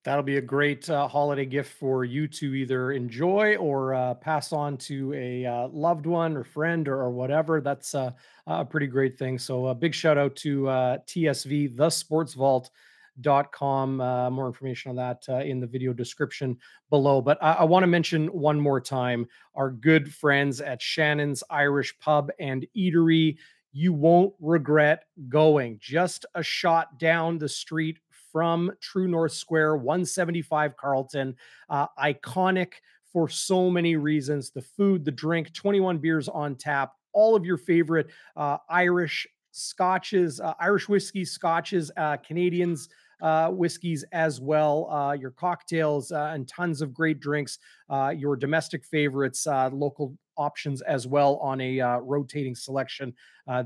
Speaker 1: That'll be a great uh, holiday gift for you to either enjoy or uh, pass on to a uh, loved one or friend or, or whatever. That's uh, a pretty great thing. So, a big shout out to uh, TSV, the Sports. Uh, more information on that in the video description below. But I, I want to mention one more time our good friends at Shannon's Irish Pub and Eatery. You won't regret going. Just a shot down the street from True North Square, 175 Carlton. Uh, iconic for so many reasons the food, the drink, 21 beers on tap, all of your favorite uh, Irish scotches, uh, Irish whiskey, scotches, uh, Canadians. Uh, whiskeys as well, uh, your cocktails, uh, and tons of great drinks, uh, your domestic favorites, uh, local options as well on a uh, rotating selection.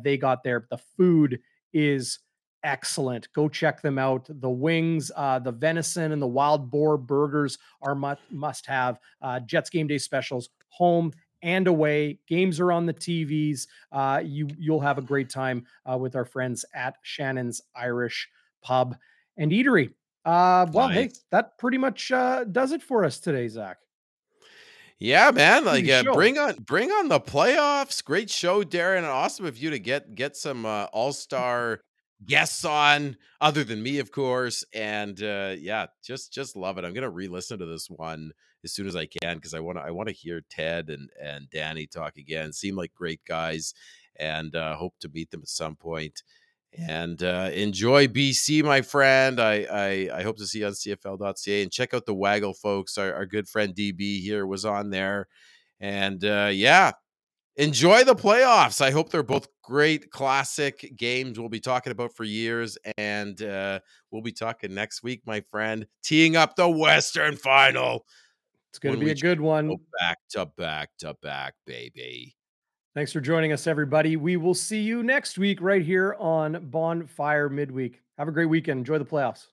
Speaker 1: they got there. The food is excellent. Go check them out. The wings, uh, the venison, and the wild boar burgers are must must have. Uh, Jets game day specials, home and away. Games are on the TVs. Uh, you you'll have a great time uh, with our friends at Shannon's Irish Pub and Eatery. Uh, well, nice. hey, that pretty much uh, does it for us today, Zach.
Speaker 2: Yeah, man. Like, uh, bring on, bring on the playoffs. Great show, Darren, awesome of you to get get some uh, all star guests on other than me of course and uh yeah just just love it. I'm gonna re-listen to this one as soon as i can because i want to i want to hear ted and and danny talk again seem like great guys and uh hope to meet them at some point. And uh enjoy bc my friend. I i, I hope to see you on cfl.ca and check out the waggle folks. Our, our good friend db here was on there. And uh yeah enjoy the playoffs. I hope they're both great classic games we'll be talking about for years. And uh, we'll be talking next week, my friend, teeing up the Western final.
Speaker 1: It's going to be a good one.
Speaker 2: Back to back to back, baby.
Speaker 1: Thanks for joining us, everybody. We will see you next week right here on Bonfire Midweek. Have a great weekend. Enjoy the playoffs.